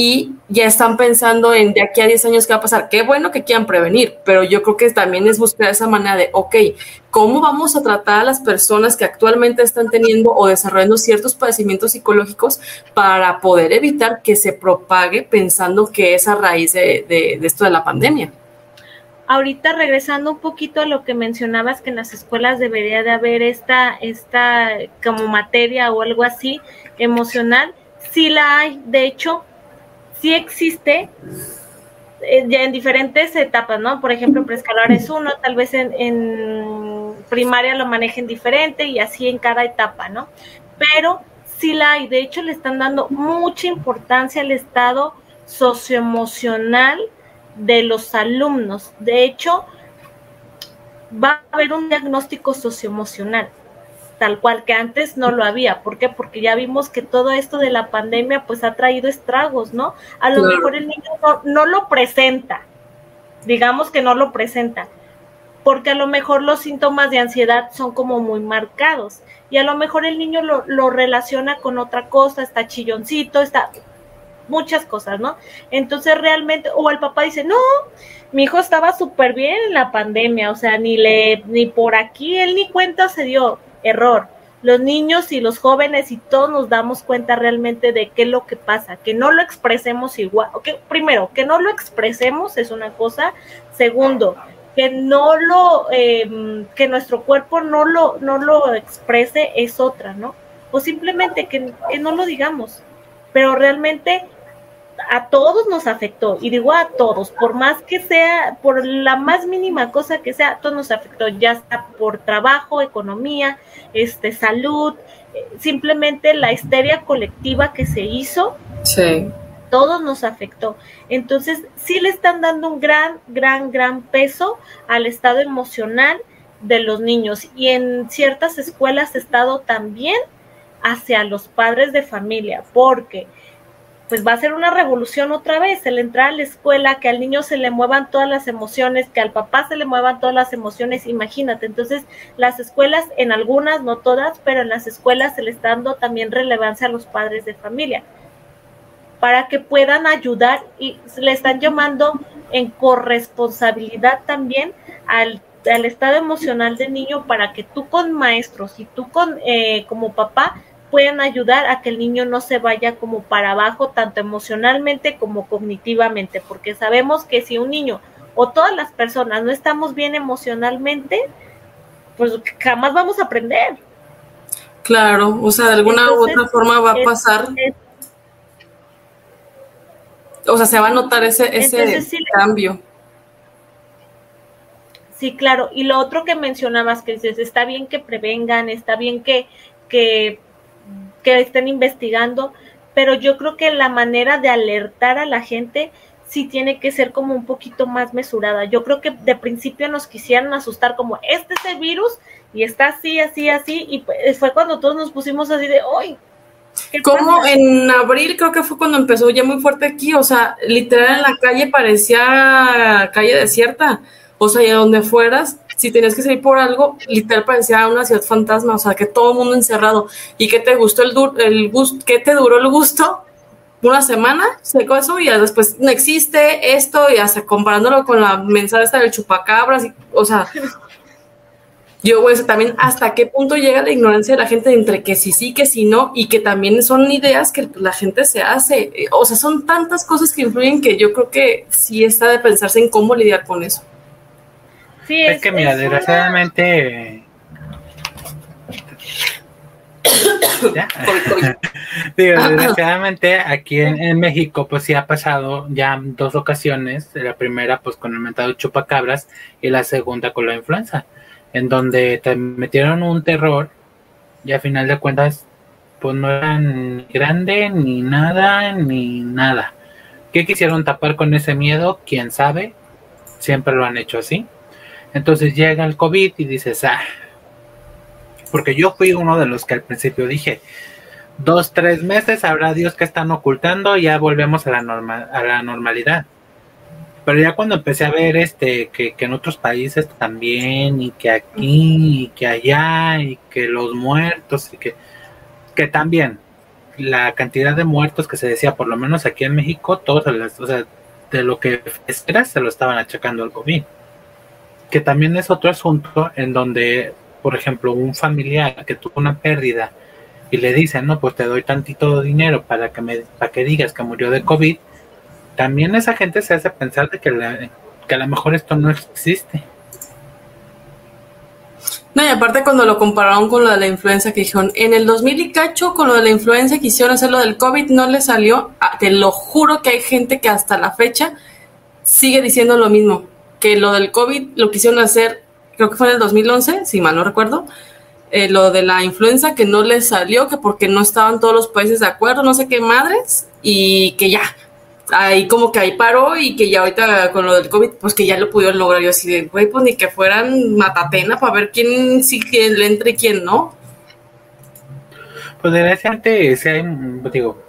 y ya están pensando en de aquí a 10 años qué va a pasar. Qué bueno que quieran prevenir, pero yo creo que también es buscar esa manera de, ok, ¿cómo vamos a tratar a las personas que actualmente están teniendo o desarrollando ciertos padecimientos psicológicos para poder evitar que se propague pensando que es a raíz de, de, esto de la pandemia? Ahorita regresando un poquito a lo que mencionabas que en las escuelas debería de haber esta, esta como materia o algo así emocional, sí la hay. De hecho, sí existe eh, ya en diferentes etapas, ¿no? Por ejemplo, preescolar es uno, tal vez en, primaria lo manejen diferente y así en cada etapa, ¿no? Pero sí la hay, de hecho le están dando mucha importancia al estado socioemocional de los alumnos. De hecho, va a haber un diagnóstico socioemocional tal cual que antes no lo había. ¿Por qué? Porque ya vimos que todo esto de la pandemia pues ha traído estragos, ¿no? A lo mejor el niño no, lo presenta, digamos que no lo presenta, porque a lo mejor los síntomas de ansiedad son como muy marcados y a lo mejor el niño lo, lo relaciona con otra cosa, está chilloncito, está muchas cosas, ¿no? Entonces realmente, o el papá dice, no, mi hijo estaba súper bien en la pandemia, o sea, ni le, ni por aquí, él ni cuenta se dio, error. Los niños y los jóvenes y todos nos damos cuenta realmente de qué es lo que pasa, que no lo expresemos igual. Primero, que no lo expresemos es una cosa. Segundo, que no lo, eh, que nuestro cuerpo no lo, no lo exprese es otra, ¿no? O simplemente que no lo digamos. Pero realmente a todos nos afectó, y digo a todos, por más que sea, por la más mínima cosa que sea, a todos nos afectó, ya sea por trabajo, economía, este, salud, simplemente la histeria colectiva que se hizo, sí. todos nos afectó. Entonces, sí le están dando un gran, gran, gran peso al estado emocional de los niños y en ciertas escuelas he estado también hacia los padres de familia, porque pues va a ser una revolución otra vez, el entrar a la escuela, que al niño se le muevan todas las emociones, que al papá se le muevan todas las emociones, imagínate. Entonces, las escuelas, en algunas, no todas, pero en las escuelas se le está dando también relevancia a los padres de familia, para que puedan ayudar y le están llamando en corresponsabilidad también al, al estado emocional del niño para que tú con maestros y tú con eh, como papá pueden ayudar a que el niño no se vaya como para abajo, tanto emocionalmente como cognitivamente, porque sabemos que si un niño o todas las personas no estamos bien emocionalmente, pues jamás vamos a aprender. Claro, o sea, de alguna u otra forma va a pasar. o sea, se va a notar ese, ese cambio. Sí, claro. Y lo otro que mencionabas, que dices, está bien que prevengan, está bien que, que que estén investigando, pero yo creo que la manera de alertar a la gente sí tiene que ser como un poquito más mesurada. Yo creo que de principio nos quisieran asustar como, este es el virus y está así, así, así, y pues, fue cuando todos nos pusimos así de, ¡ay! Como en abril creo que fue cuando empezó ya muy fuerte aquí, o sea, literal en la calle parecía calle desierta, o sea, donde fueras si tenías que salir por algo, literal parecía una ciudad fantasma, o sea, que todo el mundo encerrado. ¿Y qué te gustó el, el gusto? ¿Qué te duró el gusto? Una semana, seco eso, y después no existe esto, y hasta comparándolo con la mensaje esta del chupacabras, o sea, yo, güey, también hasta qué punto llega la ignorancia de la gente entre que sí, sí, que sí, no, y que también son ideas que la gente se hace. O sea, son tantas cosas que influyen que yo creo que sí está de pensarse en cómo lidiar con eso es, que mira, desgraciadamente... desgraciadamente aquí en, México pues sí ha pasado ya dos ocasiones, la primera pues con el mentado chupacabras y la segunda con la influenza, en donde te metieron un terror y a final de cuentas pues no eran ni grande ni nada ni nada. ¿Qué quisieron tapar con ese miedo? ¿Quién sabe? Siempre lo han hecho así. Entonces llega el COVID y dices, ah, porque yo fui uno de los que al principio dije, dos, tres meses, habrá Dios que están ocultando ya volvemos a la, norma, a la normalidad. Pero ya cuando empecé a ver este que, que, en otros países también, y que aquí, y que allá, y que los muertos, y que, que también la cantidad de muertos que se decía, por lo menos aquí en México, todos, o sea, de lo que esperas se lo estaban achacando al COVID que también es otro asunto en donde, por ejemplo, un familiar que tuvo una pérdida y le dicen, no, pues te doy tantito dinero para que me, para que digas que murió de COVID, también esa gente se hace pensar de que, que a lo mejor esto no existe. No, y aparte cuando lo compararon con lo de la influenza que dijeron, en el 2000 y cacho con lo de la influenza quisieron hacer lo del COVID, no le salió, ah, te lo juro que hay gente que hasta la fecha sigue diciendo lo mismo que lo del COVID lo quisieron hacer, creo que fue en el 2011, si mal no recuerdo, eh, lo de la influenza que no les salió, que porque no estaban todos los países de acuerdo, no sé qué madres, y que ya, ahí como que ahí paró y que ya ahorita con lo del COVID, pues que ya lo pudieron lograr. Yo así de, güey, pues ni que fueran matatena para ver quién sí quién le entre y quién no. Pues desgraciadamente, si hay, digo,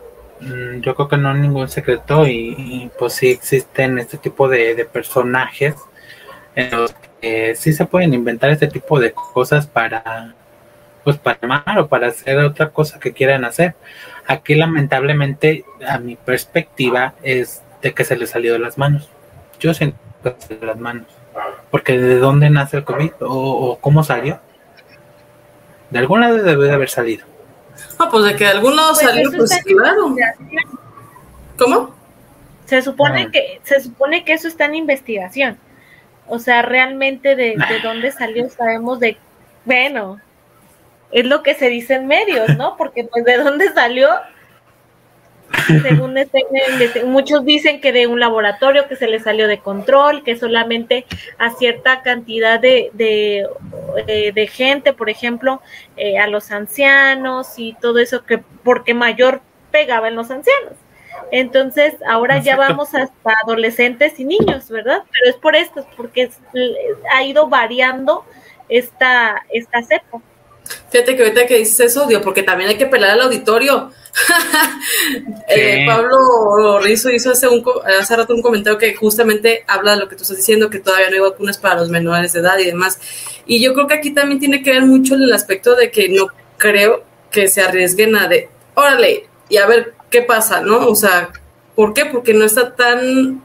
yo creo que no hay ningún secreto y, pues sí existen este tipo de, personajes en los que sí se pueden inventar este tipo de cosas para pues para amar o para hacer otra cosa que quieran hacer. Aquí lamentablemente a mi perspectiva es de que se le salió de las manos. Yo siento que se de las manos. Porque de dónde nace el COVID o, o cómo salió. De alguna lado debe de haber salido. Ah, pues de que de algún lado pues salió, pues claro. ¿Cómo? Se supone ah. que, se supone que eso está en investigación. O sea, realmente de, de dónde salió sabemos de, bueno, es lo que se dice en medios, ¿no? Porque pues de dónde salió, según muchos dicen que de un laboratorio que se le salió de control, que solamente a cierta cantidad de, de, eh, gente, por ejemplo, eh, a los ancianos y todo eso, que porque mayor pegaba en los ancianos. Entonces, ahora ya vamos hasta adolescentes y niños, ¿verdad? Pero es por esto, porque ha ido variando esta, esta cepa. Fíjate que ahorita que dices eso, digo, porque también hay que pelar al auditorio. Eh, Pablo Rizo hizo hace, un, hace rato un comentario que justamente habla de lo que tú estás diciendo, que todavía no hay vacunas para los menores de edad y demás. Y yo creo que aquí también tiene que ver mucho el aspecto de que no creo que se arriesguen a de, órale, y a ver qué pasa, ¿no? O sea, ¿por qué? Porque no está tan...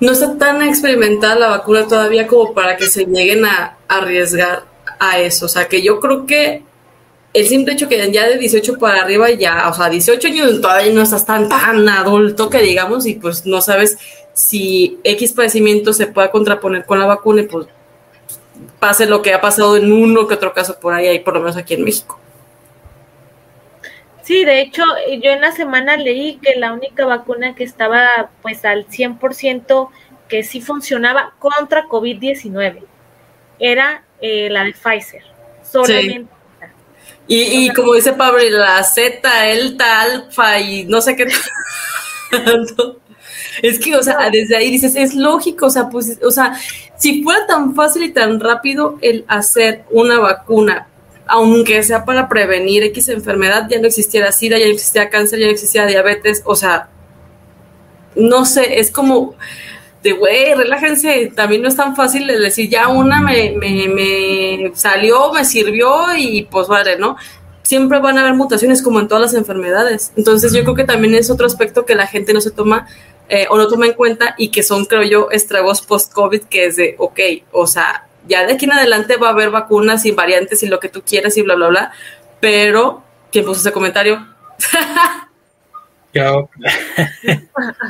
no está tan experimentada la vacuna todavía como para que se lleguen a arriesgar a eso. O sea, que yo creo que el simple hecho que ya de 18 para arriba ya, o sea, 18 años todavía no estás tan, tan adulto que digamos y pues no sabes si X padecimiento se pueda contraponer con la vacuna y pues pase lo que ha pasado en uno que otro caso por ahí, por lo menos aquí en México. Sí, de hecho, yo en la semana leí que la única vacuna que estaba pues al 100% que sí funcionaba contra COVID-19 era eh, la de Pfizer, solamente. Y, y como dice Pablo, la Z, Elta, Alfa y no sé qué Es que, o sea, desde ahí dices, es lógico, o sea, pues, o sea, si fuera tan fácil y tan rápido el hacer una vacuna, aunque sea para prevenir X enfermedad, ya no existiera SIDA, ya no existiera cáncer, ya no existiera diabetes, o sea, no sé, es como, de, güey, relájense, también no es tan fácil de decir, ya una me, me, salió, me sirvió y pues vale, ¿no? Siempre van a haber mutaciones como en todas las enfermedades. Entonces yo creo que también es otro aspecto que la gente no se toma eh, o no toma en cuenta y que son, creo yo, estragos post-COVID, que es de, ok, o sea, ya de aquí en adelante va a haber vacunas y variantes y lo que tú quieras y bla, bla, bla, pero, ¿quién puso ese comentario?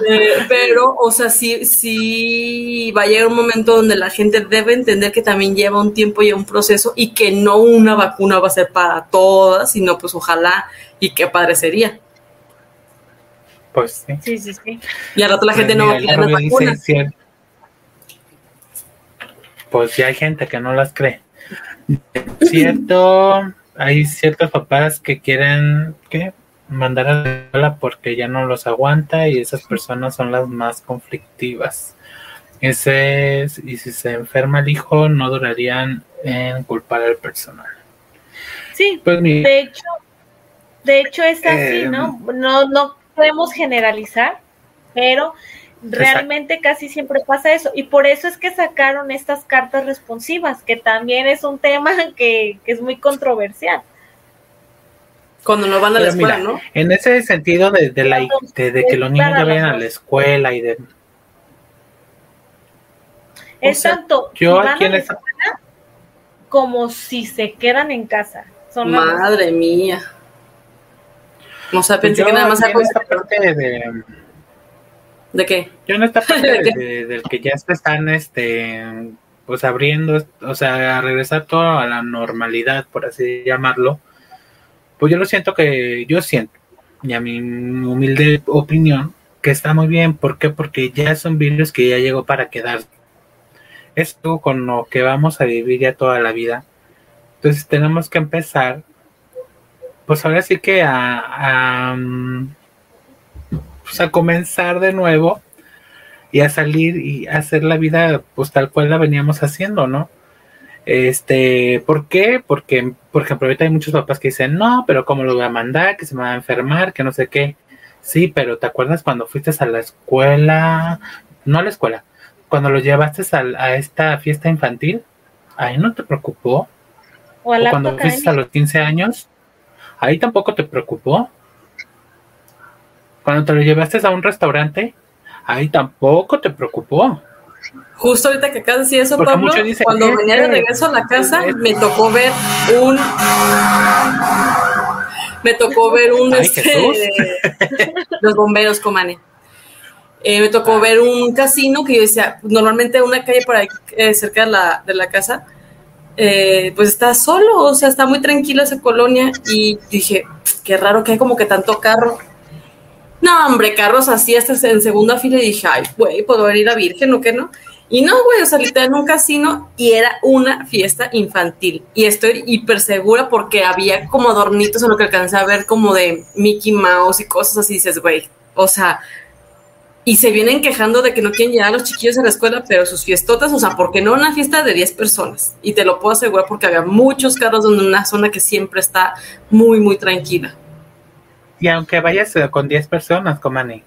Eh, pero, o sea, sí, sí va a llegar un momento donde la gente debe entender que también lleva un tiempo y un proceso y que no una vacuna va a ser para todas, sino pues ojalá y qué padre sería. Pues sí. Sí, sí, sí. Y al rato la gente no va a querer las vacunas. pues sí hay gente que no las cree. Cierto, hay ciertos papás que quieren que mandar a la escuela porque ya no los aguanta y esas personas son las más conflictivas. Ese es, y si se enferma el hijo, no durarían en culpar al personal. Sí, pues de hecho, de hecho es así, eh, ¿no? No, no podemos generalizar, pero realmente casi siempre pasa eso. Y por eso es que sacaron estas cartas responsivas, que también es un tema que, que es muy controversial. Cuando no van a la escuela, ¿no? En ese sentido de, la, de, que los niños ya vayan a la escuela y de... Es tanto yo aquí en esta... como si se quedan en casa. Madre mía. O sea, pensé que nada más en esta parte de, de qué? Yo en esta parte de, del que ya se están este pues abriendo, o sea, a regresar todo a la normalidad, por así llamarlo pues yo lo siento que, yo siento, y a mi humilde opinión, que está muy bien. ¿Por qué? Porque ya son virus que ya llegó para quedar. Esto con lo que vamos a vivir ya toda la vida. Entonces tenemos que empezar, pues ahora sí que a, a, pues a comenzar de nuevo y a salir y hacer la vida pues tal cual la veníamos haciendo, ¿no? Este, ¿por qué? Porque, por ejemplo, ahorita hay muchos papás que dicen, no, pero ¿cómo lo voy a mandar? Que se me va a enfermar, que no sé qué. Sí, pero ¿te acuerdas cuando fuiste a la escuela? No a la escuela, cuando lo llevaste a, esta fiesta infantil, ahí no te preocupó. O, cuando fuiste a los 15 años, ahí tampoco te preocupó. Cuando te lo llevaste a un restaurante, ahí tampoco te preocupó. Justo ahorita que acabas de decir eso, Pablo, cuando venía de regreso a la casa, me tocó ver un. Me tocó ver un. Este, los bomberos, comane. Eh, me tocó ver un casino que yo decía, normalmente una calle por ahí eh, cerca de la, de la casa, eh, pues está solo, o sea, está muy tranquila esa colonia y dije, qué raro que hay como que tanto carro. No, hombre, carros así hasta en segunda fila y dije, ay, güey, ¿puedo venir a Virgen o qué no? Y no, güey, o sea, en un casino y era una fiesta infantil. Y estoy hiper segura porque había como adornitos en lo que alcancé a ver como de Mickey Mouse y cosas así. dices, güey, o sea, y se vienen quejando de que no quieren llevar a los chiquillos a la escuela, pero sus fiestotas, o sea, porque no una fiesta de 10 personas? Y te lo puedo asegurar porque había muchos carros en una zona que siempre está muy, muy tranquila. Y aunque vayas eh, con 10 personas, Comani,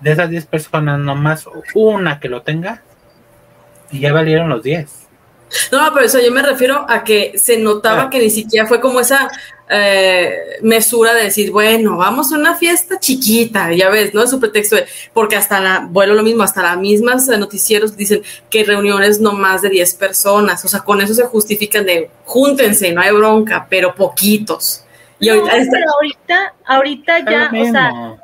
de esas 10 personas, nomás una que lo tenga, y ya valieron los 10. No, pero eso yo me refiero a que se notaba ah. que ni siquiera fue como esa eh, mesura de decir, bueno, vamos a una fiesta chiquita, ya ves, ¿no? Es su pretexto, porque hasta la, bueno, lo mismo, hasta las mismas noticieros dicen que reuniones no más de 10 personas, o sea, con eso se justifican de, júntense, no hay bronca, pero poquitos. Y ahorita, ahorita, ya, o sea,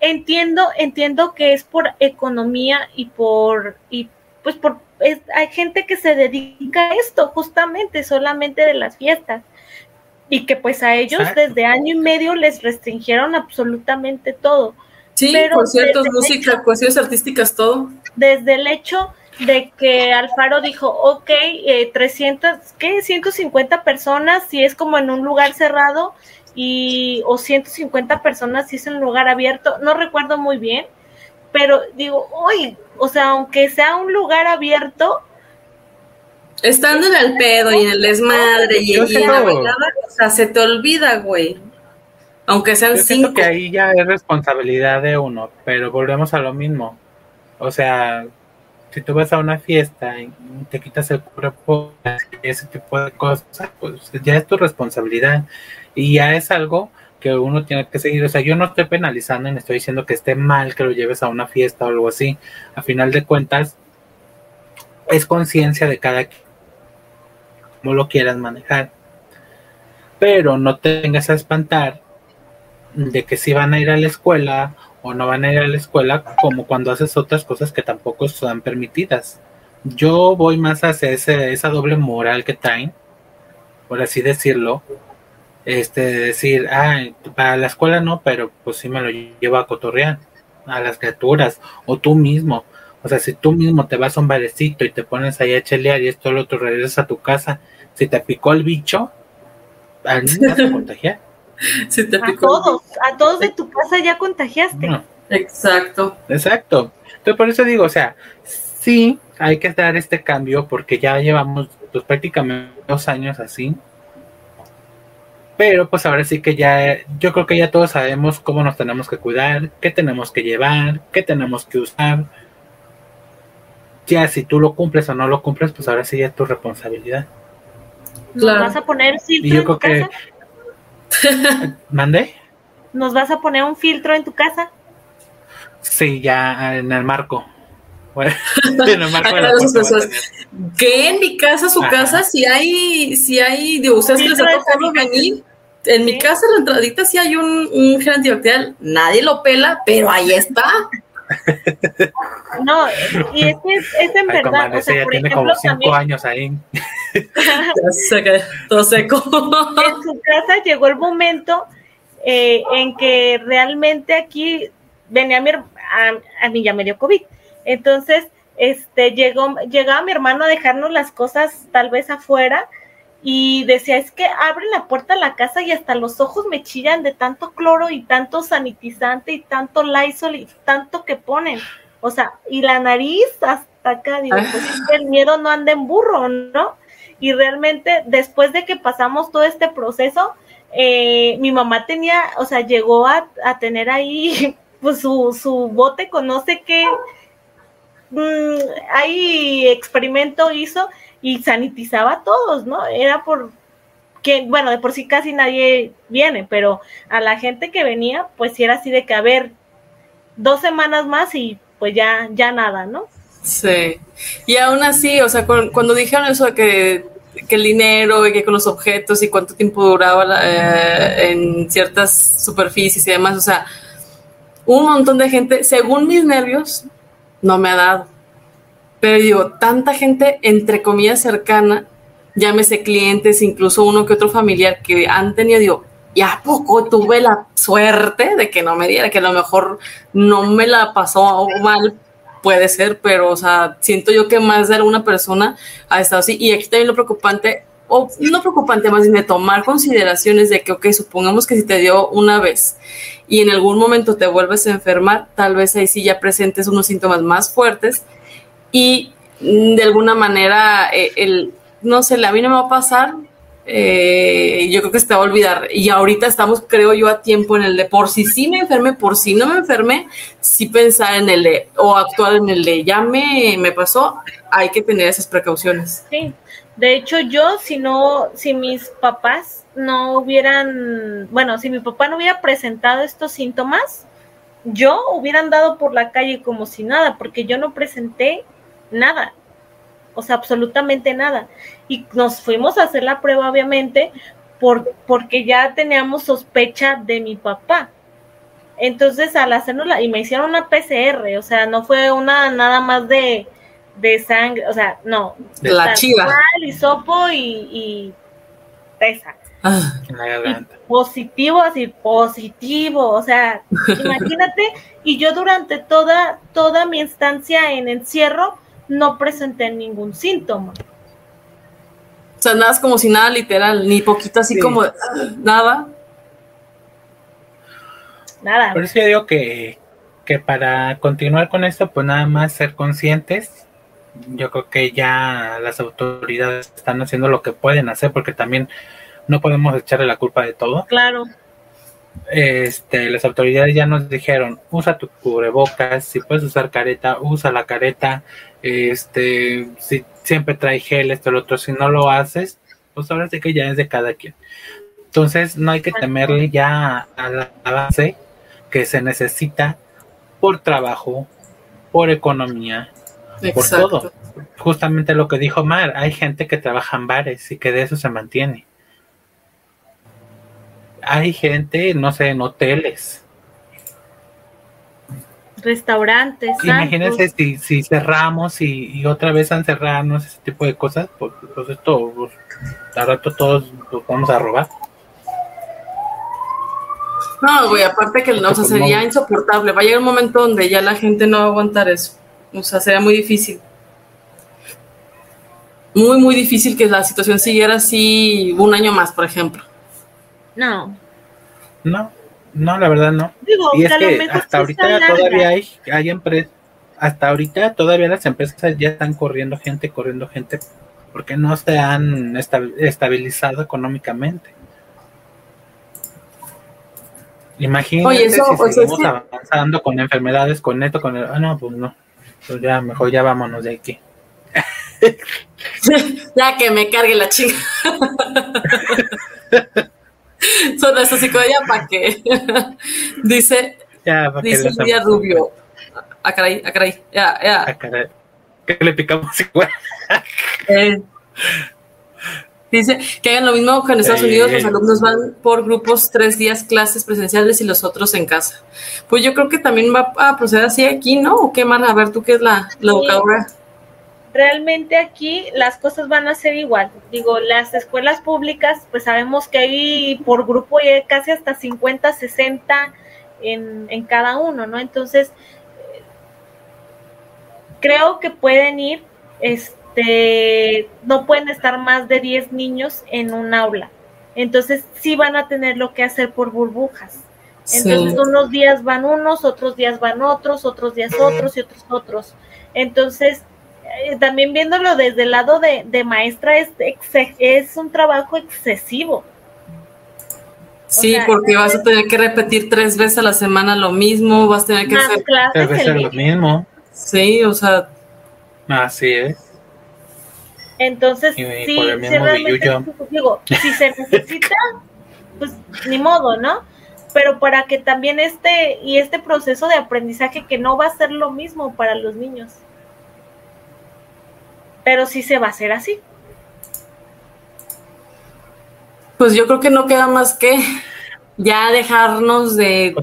entiendo, entiendo que es por economía y por, y pues por hay gente que se dedica a esto, justamente, solamente de las fiestas. Y que pues a ellos desde año y medio les restringieron absolutamente todo. Sí, conciertos, música, cuestiones artísticas, todo. Desde el hecho de que Alfaro dijo, ok, eh, 300, ¿qué? 150 personas si es como en un lugar cerrado y o 150 personas si es en un lugar abierto, no recuerdo muy bien, pero digo, uy, o sea, aunque sea un lugar abierto. Estando en el pedo y en el desmadre y, en la o sea, se te olvida, güey. Aunque sean yo cinco. que ahí ya es responsabilidad de uno, pero volvemos a lo mismo. O sea, si tú vas a una fiesta y te quitas el cuerpo, ese tipo de cosas, pues ya es tu responsabilidad. Y ya es algo que uno tiene que seguir. O sea, yo no estoy penalizando ni estoy diciendo que esté mal que lo lleves a una fiesta o algo así. A final de cuentas, es conciencia de cada quien, como lo quieras manejar. Pero no te tengas a espantar de que si van a ir a la escuela o no van a ir a la escuela, como cuando haces otras cosas que tampoco son permitidas. Yo voy más hacia ese, esa doble moral que traen, por así decirlo, este, decir, ah, para la escuela no, pero pues sí me lo llevo a cotorrear a las criaturas, o tú mismo. O sea, si tú mismo te vas a un barecito y te pones ahí a chelear y esto lo otro regresas a tu casa, si te picó el bicho, al niño te contagiar. Si te picó a todos, a todos de tu casa ya contagiaste. Exacto. Exacto. Entonces por eso digo, o sea, sí hay que dar este cambio porque ya llevamos pues, prácticamente dos años así pero pues ahora sí que ya, yo creo que ya todos sabemos cómo nos tenemos que cuidar, qué tenemos que llevar, qué tenemos que usar. Ya si tú lo cumples o no lo cumples, pues ahora sí ya es tu responsabilidad. ¿Nos vas a poner filtro en tu casa? ¿Mande? ¿Nos vas a poner un filtro en tu casa? Sí, ya en el marco. en el marco ¿Qué? En mi casa, su casa, si hay, si hay, de ustedes que les ha tocado venir, en mi casa, la entradita, sí hay un, un gel antibacterial. Nadie lo pela, pero ahí está. No, y es que es, en verdad. o sea, ya tiene como cinco años ahí. todo seco. En su casa llegó el momento eh, en que realmente aquí venía mi, a, a mí ya me dio COVID. Entonces, este, llegó, llegaba mi hermano a dejarnos las cosas tal vez afuera y decía, es que abre la puerta a la casa y hasta los ojos me chillan de tanto cloro y tanto sanitizante y tanto Lysol y tanto que ponen. O sea, y la nariz hasta acá, digo, pues es que el miedo no anda en burro, ¿no? Y realmente después de que pasamos todo este proceso, eh, mi mamá tenía, o sea, llegó a, a tener ahí pues su, su bote con no sé qué, mmm, ahí experimento hizo y sanitizaba a todos, ¿no? Era por que, bueno, de por sí casi nadie viene, pero a la gente que venía, pues sí era así de que, a ver, dos semanas más y pues ya, ya nada, ¿no? Sí. Y aún así, o sea, cuando, dijeron eso de que, el dinero y que con los objetos y cuánto tiempo duraba eh, en ciertas superficies y demás, o sea, un montón de gente, según mis nervios, no me ha dado. Pero digo, tanta gente, entre comillas, cercana, llámese clientes, incluso uno que otro familiar que han tenido, digo, y a poco tuve la suerte de que no me diera, que a lo mejor no me la pasó mal, puede ser, pero, o sea, siento yo que más de alguna persona ha estado así. Y aquí también lo preocupante, o no preocupante, más bien de tomar consideraciones de que, ok, supongamos que si te dio una vez y en algún momento te vuelves a enfermar, tal vez ahí sí ya presentes unos síntomas más fuertes y mm, de alguna manera eh, el, no sé, a mí no me va a pasar, eh, yo creo que se te va a olvidar. Y ahorita estamos, creo yo, a tiempo en el de por si sí me enfermé, por si no me enfermé, sí pensar en el de, o actuar en el de, ya me, me pasó, hay que tener esas precauciones. Sí, de hecho yo, si no, si mis papás no hubieran, bueno, si mi papá no hubiera presentado estos síntomas, yo hubiera andado por la calle como si nada, porque yo no presenté nada o sea, absolutamente nada. Y nos fuimos a hacer la prueba, obviamente, por, porque ya teníamos sospecha de mi papá. Entonces, al hacernos la, y me hicieron una PCR, o sea, no fue una nada más de, de sangre, o sea, no. De la chiva. Hisopo y, y pesa. Ah, positivo, así, positivo, o sea, imagínate, y yo durante toda, toda mi instancia en encierro, no presenté ningún síntoma. O sea, nada es como si nada literal, ni poquito así como nada. Nada. Por eso yo digo que, que para continuar con esto, pues nada más ser conscientes. Yo creo que ya las autoridades están haciendo lo que pueden hacer, porque también no podemos echarle la culpa de todo. Claro este, las autoridades ya nos dijeron, usa tu cubrebocas, si puedes usar careta, usa la careta, este, si siempre trae gel, esto, lo otro, si no lo haces, pues ahora sí que ya es de cada quien. Entonces no hay que temerle ya a la base que se necesita por trabajo, por economía, por todo. Justamente lo que dijo Mar, hay gente que trabaja en bares y que de eso se mantiene hay gente, no sé, en hoteles. Restaurantes. Imagínense si, si cerramos y, otra vez han cerrado ese tipo de cosas, pues, pues esto, pues, al rato todos nos vamos a robar. No, güey, aparte que no, o sea, sería insoportable. Va a llegar un momento donde ya la gente no va a aguantar eso. O sea, sería muy difícil. Muy, muy difícil que la situación siguiera así un año más, por ejemplo. No. No, no, la verdad no. y es que hasta ahorita todavía hay, hay empresas, hasta ahorita todavía las empresas ya están corriendo gente, corriendo gente, porque no se han estabilizado económicamente. Imagínate si seguimos avanzando con enfermedades, con esto, con el... Ah, no, pues no. Pues ya, mejor ya vámonos de aquí. ya que me cargue la chica. Son estos así como ya para qué. dice, ya, dice Lidia Rubio. A caray, a caray, ya, ya. A caray. Que le picamos igual. eh, dice que hagan lo mismo que en Estados Unidos, los alumnos van por grupos tres días clases presenciales y los otros en casa. Pues yo creo que también va a proceder así aquí, ¿no? ¿O qué más? A ver, tú qué es la, la educadora realmente aquí las cosas van a ser igual. Digo, las escuelas públicas, pues sabemos que hay por grupo y casi hasta 50, 60 en, en cada uno, ¿no? Entonces, creo que pueden ir, este, no pueden estar más de 10 niños en un aula. Entonces, sí van a tener lo que hacer por burbujas. Entonces, unos días van unos, otros días van otros, otros días otros y otros otros. Entonces, también viéndolo desde el lado de, maestra, es, es un trabajo excesivo. Sí, porque vas a tener que repetir tres veces a la semana lo mismo, vas a tener que hacer tres veces lo mismo. Sí, o sea. Así es. Entonces, sí, si digo, si se necesita, pues ni modo, ¿no? Pero para que también este y este proceso de aprendizaje que no va a ser lo mismo para los niños pero sí se va a hacer así. Pues yo creo que no queda más que ya dejarnos de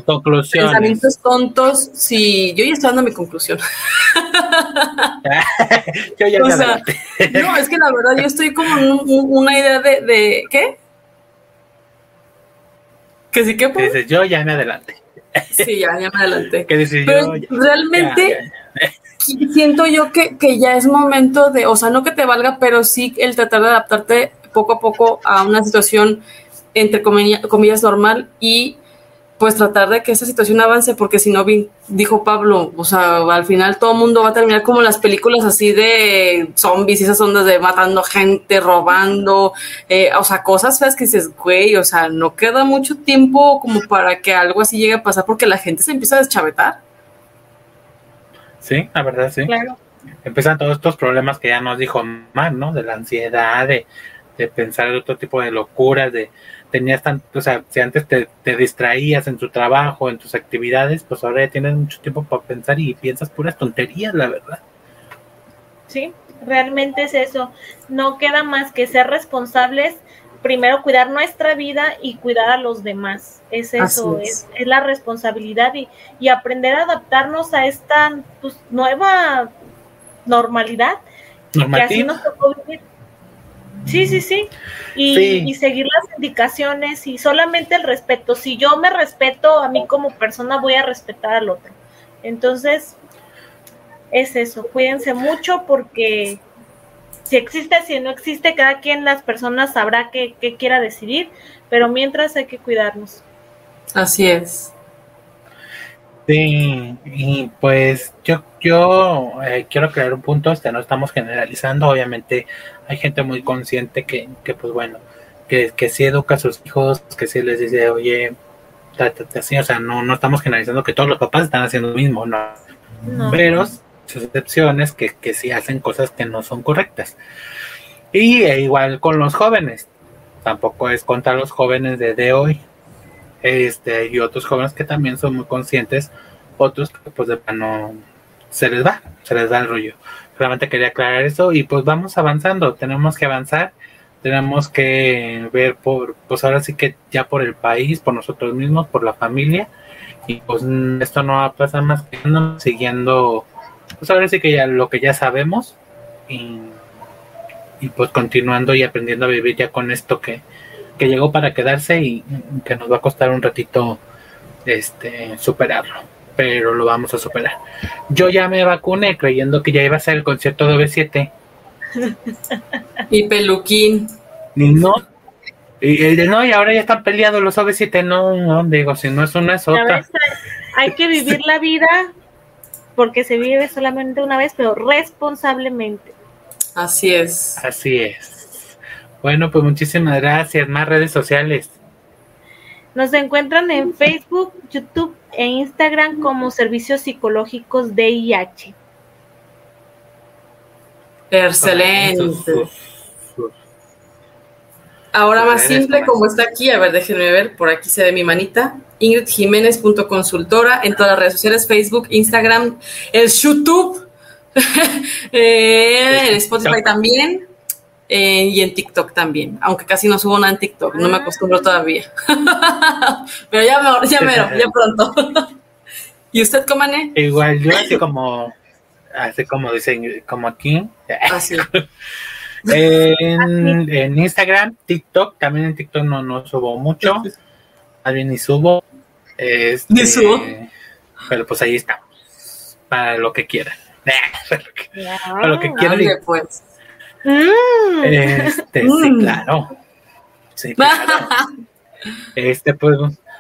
pensamientos tontos. Sí, yo ya estoy dando mi conclusión. yo ya o sea, no, es que la verdad yo estoy como en una idea de, de, ¿qué? Que sí que pues. yo ya me adelante. sí, ya, ya me adelante. ¿Qué dices yo? Realmente siento yo que, que, ya es momento de, o sea, no que te valga, pero sí el tratar de adaptarte poco a poco a una situación entre comillas normal y pues tratar de que esa situación avance, porque si no, dijo Pablo, o sea, al final todo el mundo va a terminar como las películas así de zombies y esas ondas de matando gente, robando, eh, o sea, cosas feas que dices, güey, o sea, no queda mucho tiempo como para que algo así llegue a pasar porque la gente se empieza a deschavetar. Sí, la verdad, sí. Claro. Empiezan todos estos problemas que ya nos dijo Mar, ¿no? De la ansiedad, de, de pensar en otro tipo de locuras, de tenías tanto, o sea, si antes te, distraías en tu trabajo, en tus actividades, pues ahora ya tienes mucho tiempo para pensar y piensas puras tonterías, la verdad. Sí, realmente es eso. No queda más que ser responsables, primero cuidar nuestra vida y cuidar a los demás. Es eso, es. Es, la responsabilidad y, y, aprender a adaptarnos a esta pues, nueva normalidad. Que así nos tocó vivir Sí, sí, sí. Y, seguir las indicaciones y solamente el respeto. Si yo me respeto a mí como persona, voy a respetar al otro. Entonces, es eso. Cuídense mucho porque si existe, si no existe, cada quien, las personas sabrá qué, quiera decidir, pero mientras hay que cuidarnos. Así es. Sí, y pues yo, yo eh, quiero crear un punto, este, no estamos generalizando, obviamente hay gente muy consciente que, que pues bueno, que, que sí educa a sus hijos, que sí les dice, oye, así, o sea, no, no estamos generalizando que todos los papás están haciendo lo mismo, no. Pero sus excepciones que, que sí hacen cosas que no son correctas. Y e igual con los jóvenes, tampoco es contra los jóvenes de, de hoy. Este, y otros jóvenes que también son muy conscientes, otros que pues de no se les va, se les da el rollo. Realmente quería aclarar eso y pues vamos avanzando, tenemos que avanzar, tenemos que ver por, pues ahora sí que ya por el país, por nosotros mismos, por la familia y pues esto no va a pasar más que siguiendo, pues ahora sí que ya lo que ya sabemos y, y pues continuando y aprendiendo a vivir ya con esto que, que llegó para quedarse y que nos va a costar un ratito este superarlo pero lo vamos a superar. Yo ya me vacuné creyendo que ya iba a ser el concierto de B7. y Peluquín. Ni no. Y, de no, y ahora ya están peleados los OV7. No, no, digo, si no es una, es otra. Hay que vivir la vida porque se vive solamente una vez, pero responsablemente. Así es. Así es. Bueno, pues muchísimas gracias. Más redes sociales. Nos encuentran en Facebook, YouTube e Instagram como Servicios Psicológicos DIH. Excelente. Ahora más simple, como está aquí, a ver, déjenme ver, por aquí se ve mi manita. Ingrid Jiménez.consultora en todas las redes sociales, Facebook, Instagram, el YouTube, eh, en Spotify también. Eh, y en TikTok también, aunque casi no subo nada en TikTok, no me acostumbro todavía. Pero ya, me, ya, mero, ya pronto. ¿Y usted, Comane? Igual, yo así como, así como dicen, como aquí. Así. Ah, en, en, Instagram, TikTok, también en TikTok no, no subo mucho, más bien ni subo. Este, ni subo. Pero pues ahí estamos, para lo que quieran. para lo que quieran. pues. Mm. Este, sí, mm. claro. Sí, este, pues,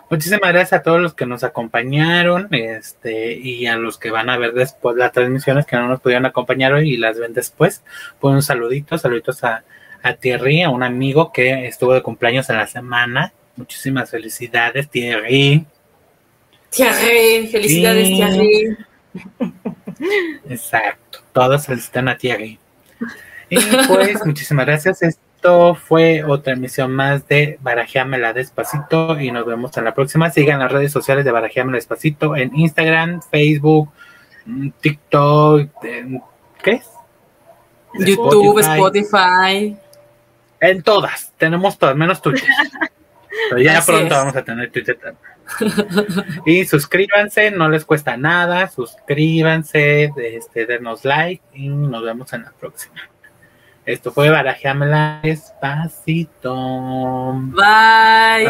muchísimas gracias a todos los que nos acompañaron, este, y a los que van a ver después las transmisiones que no nos pudieron acompañar hoy y las ven después. Pues un saludito, saluditos a, a Thierry, a un amigo que estuvo de cumpleaños en la semana. Muchísimas felicidades, Thierry. Thierry, felicidades, Thierry. Exacto, todos felicitan a Thierry. Y pues, muchísimas gracias. Esto fue otra emisión más de Barajeamela Despacito y nos vemos en la próxima. Sigan las redes sociales de Barajeamela Despacito en Instagram, Facebook, mm, TikTok, ¿qué es? YouTube, Spotify. En todas, tenemos todas, menos Twitter. Pero ya pronto vamos a tener Twitter y suscríbanse, no les cuesta nada, suscríbanse, este, denos like y nos vemos en la próxima. Esto fue Barajámela Despacito. Bye.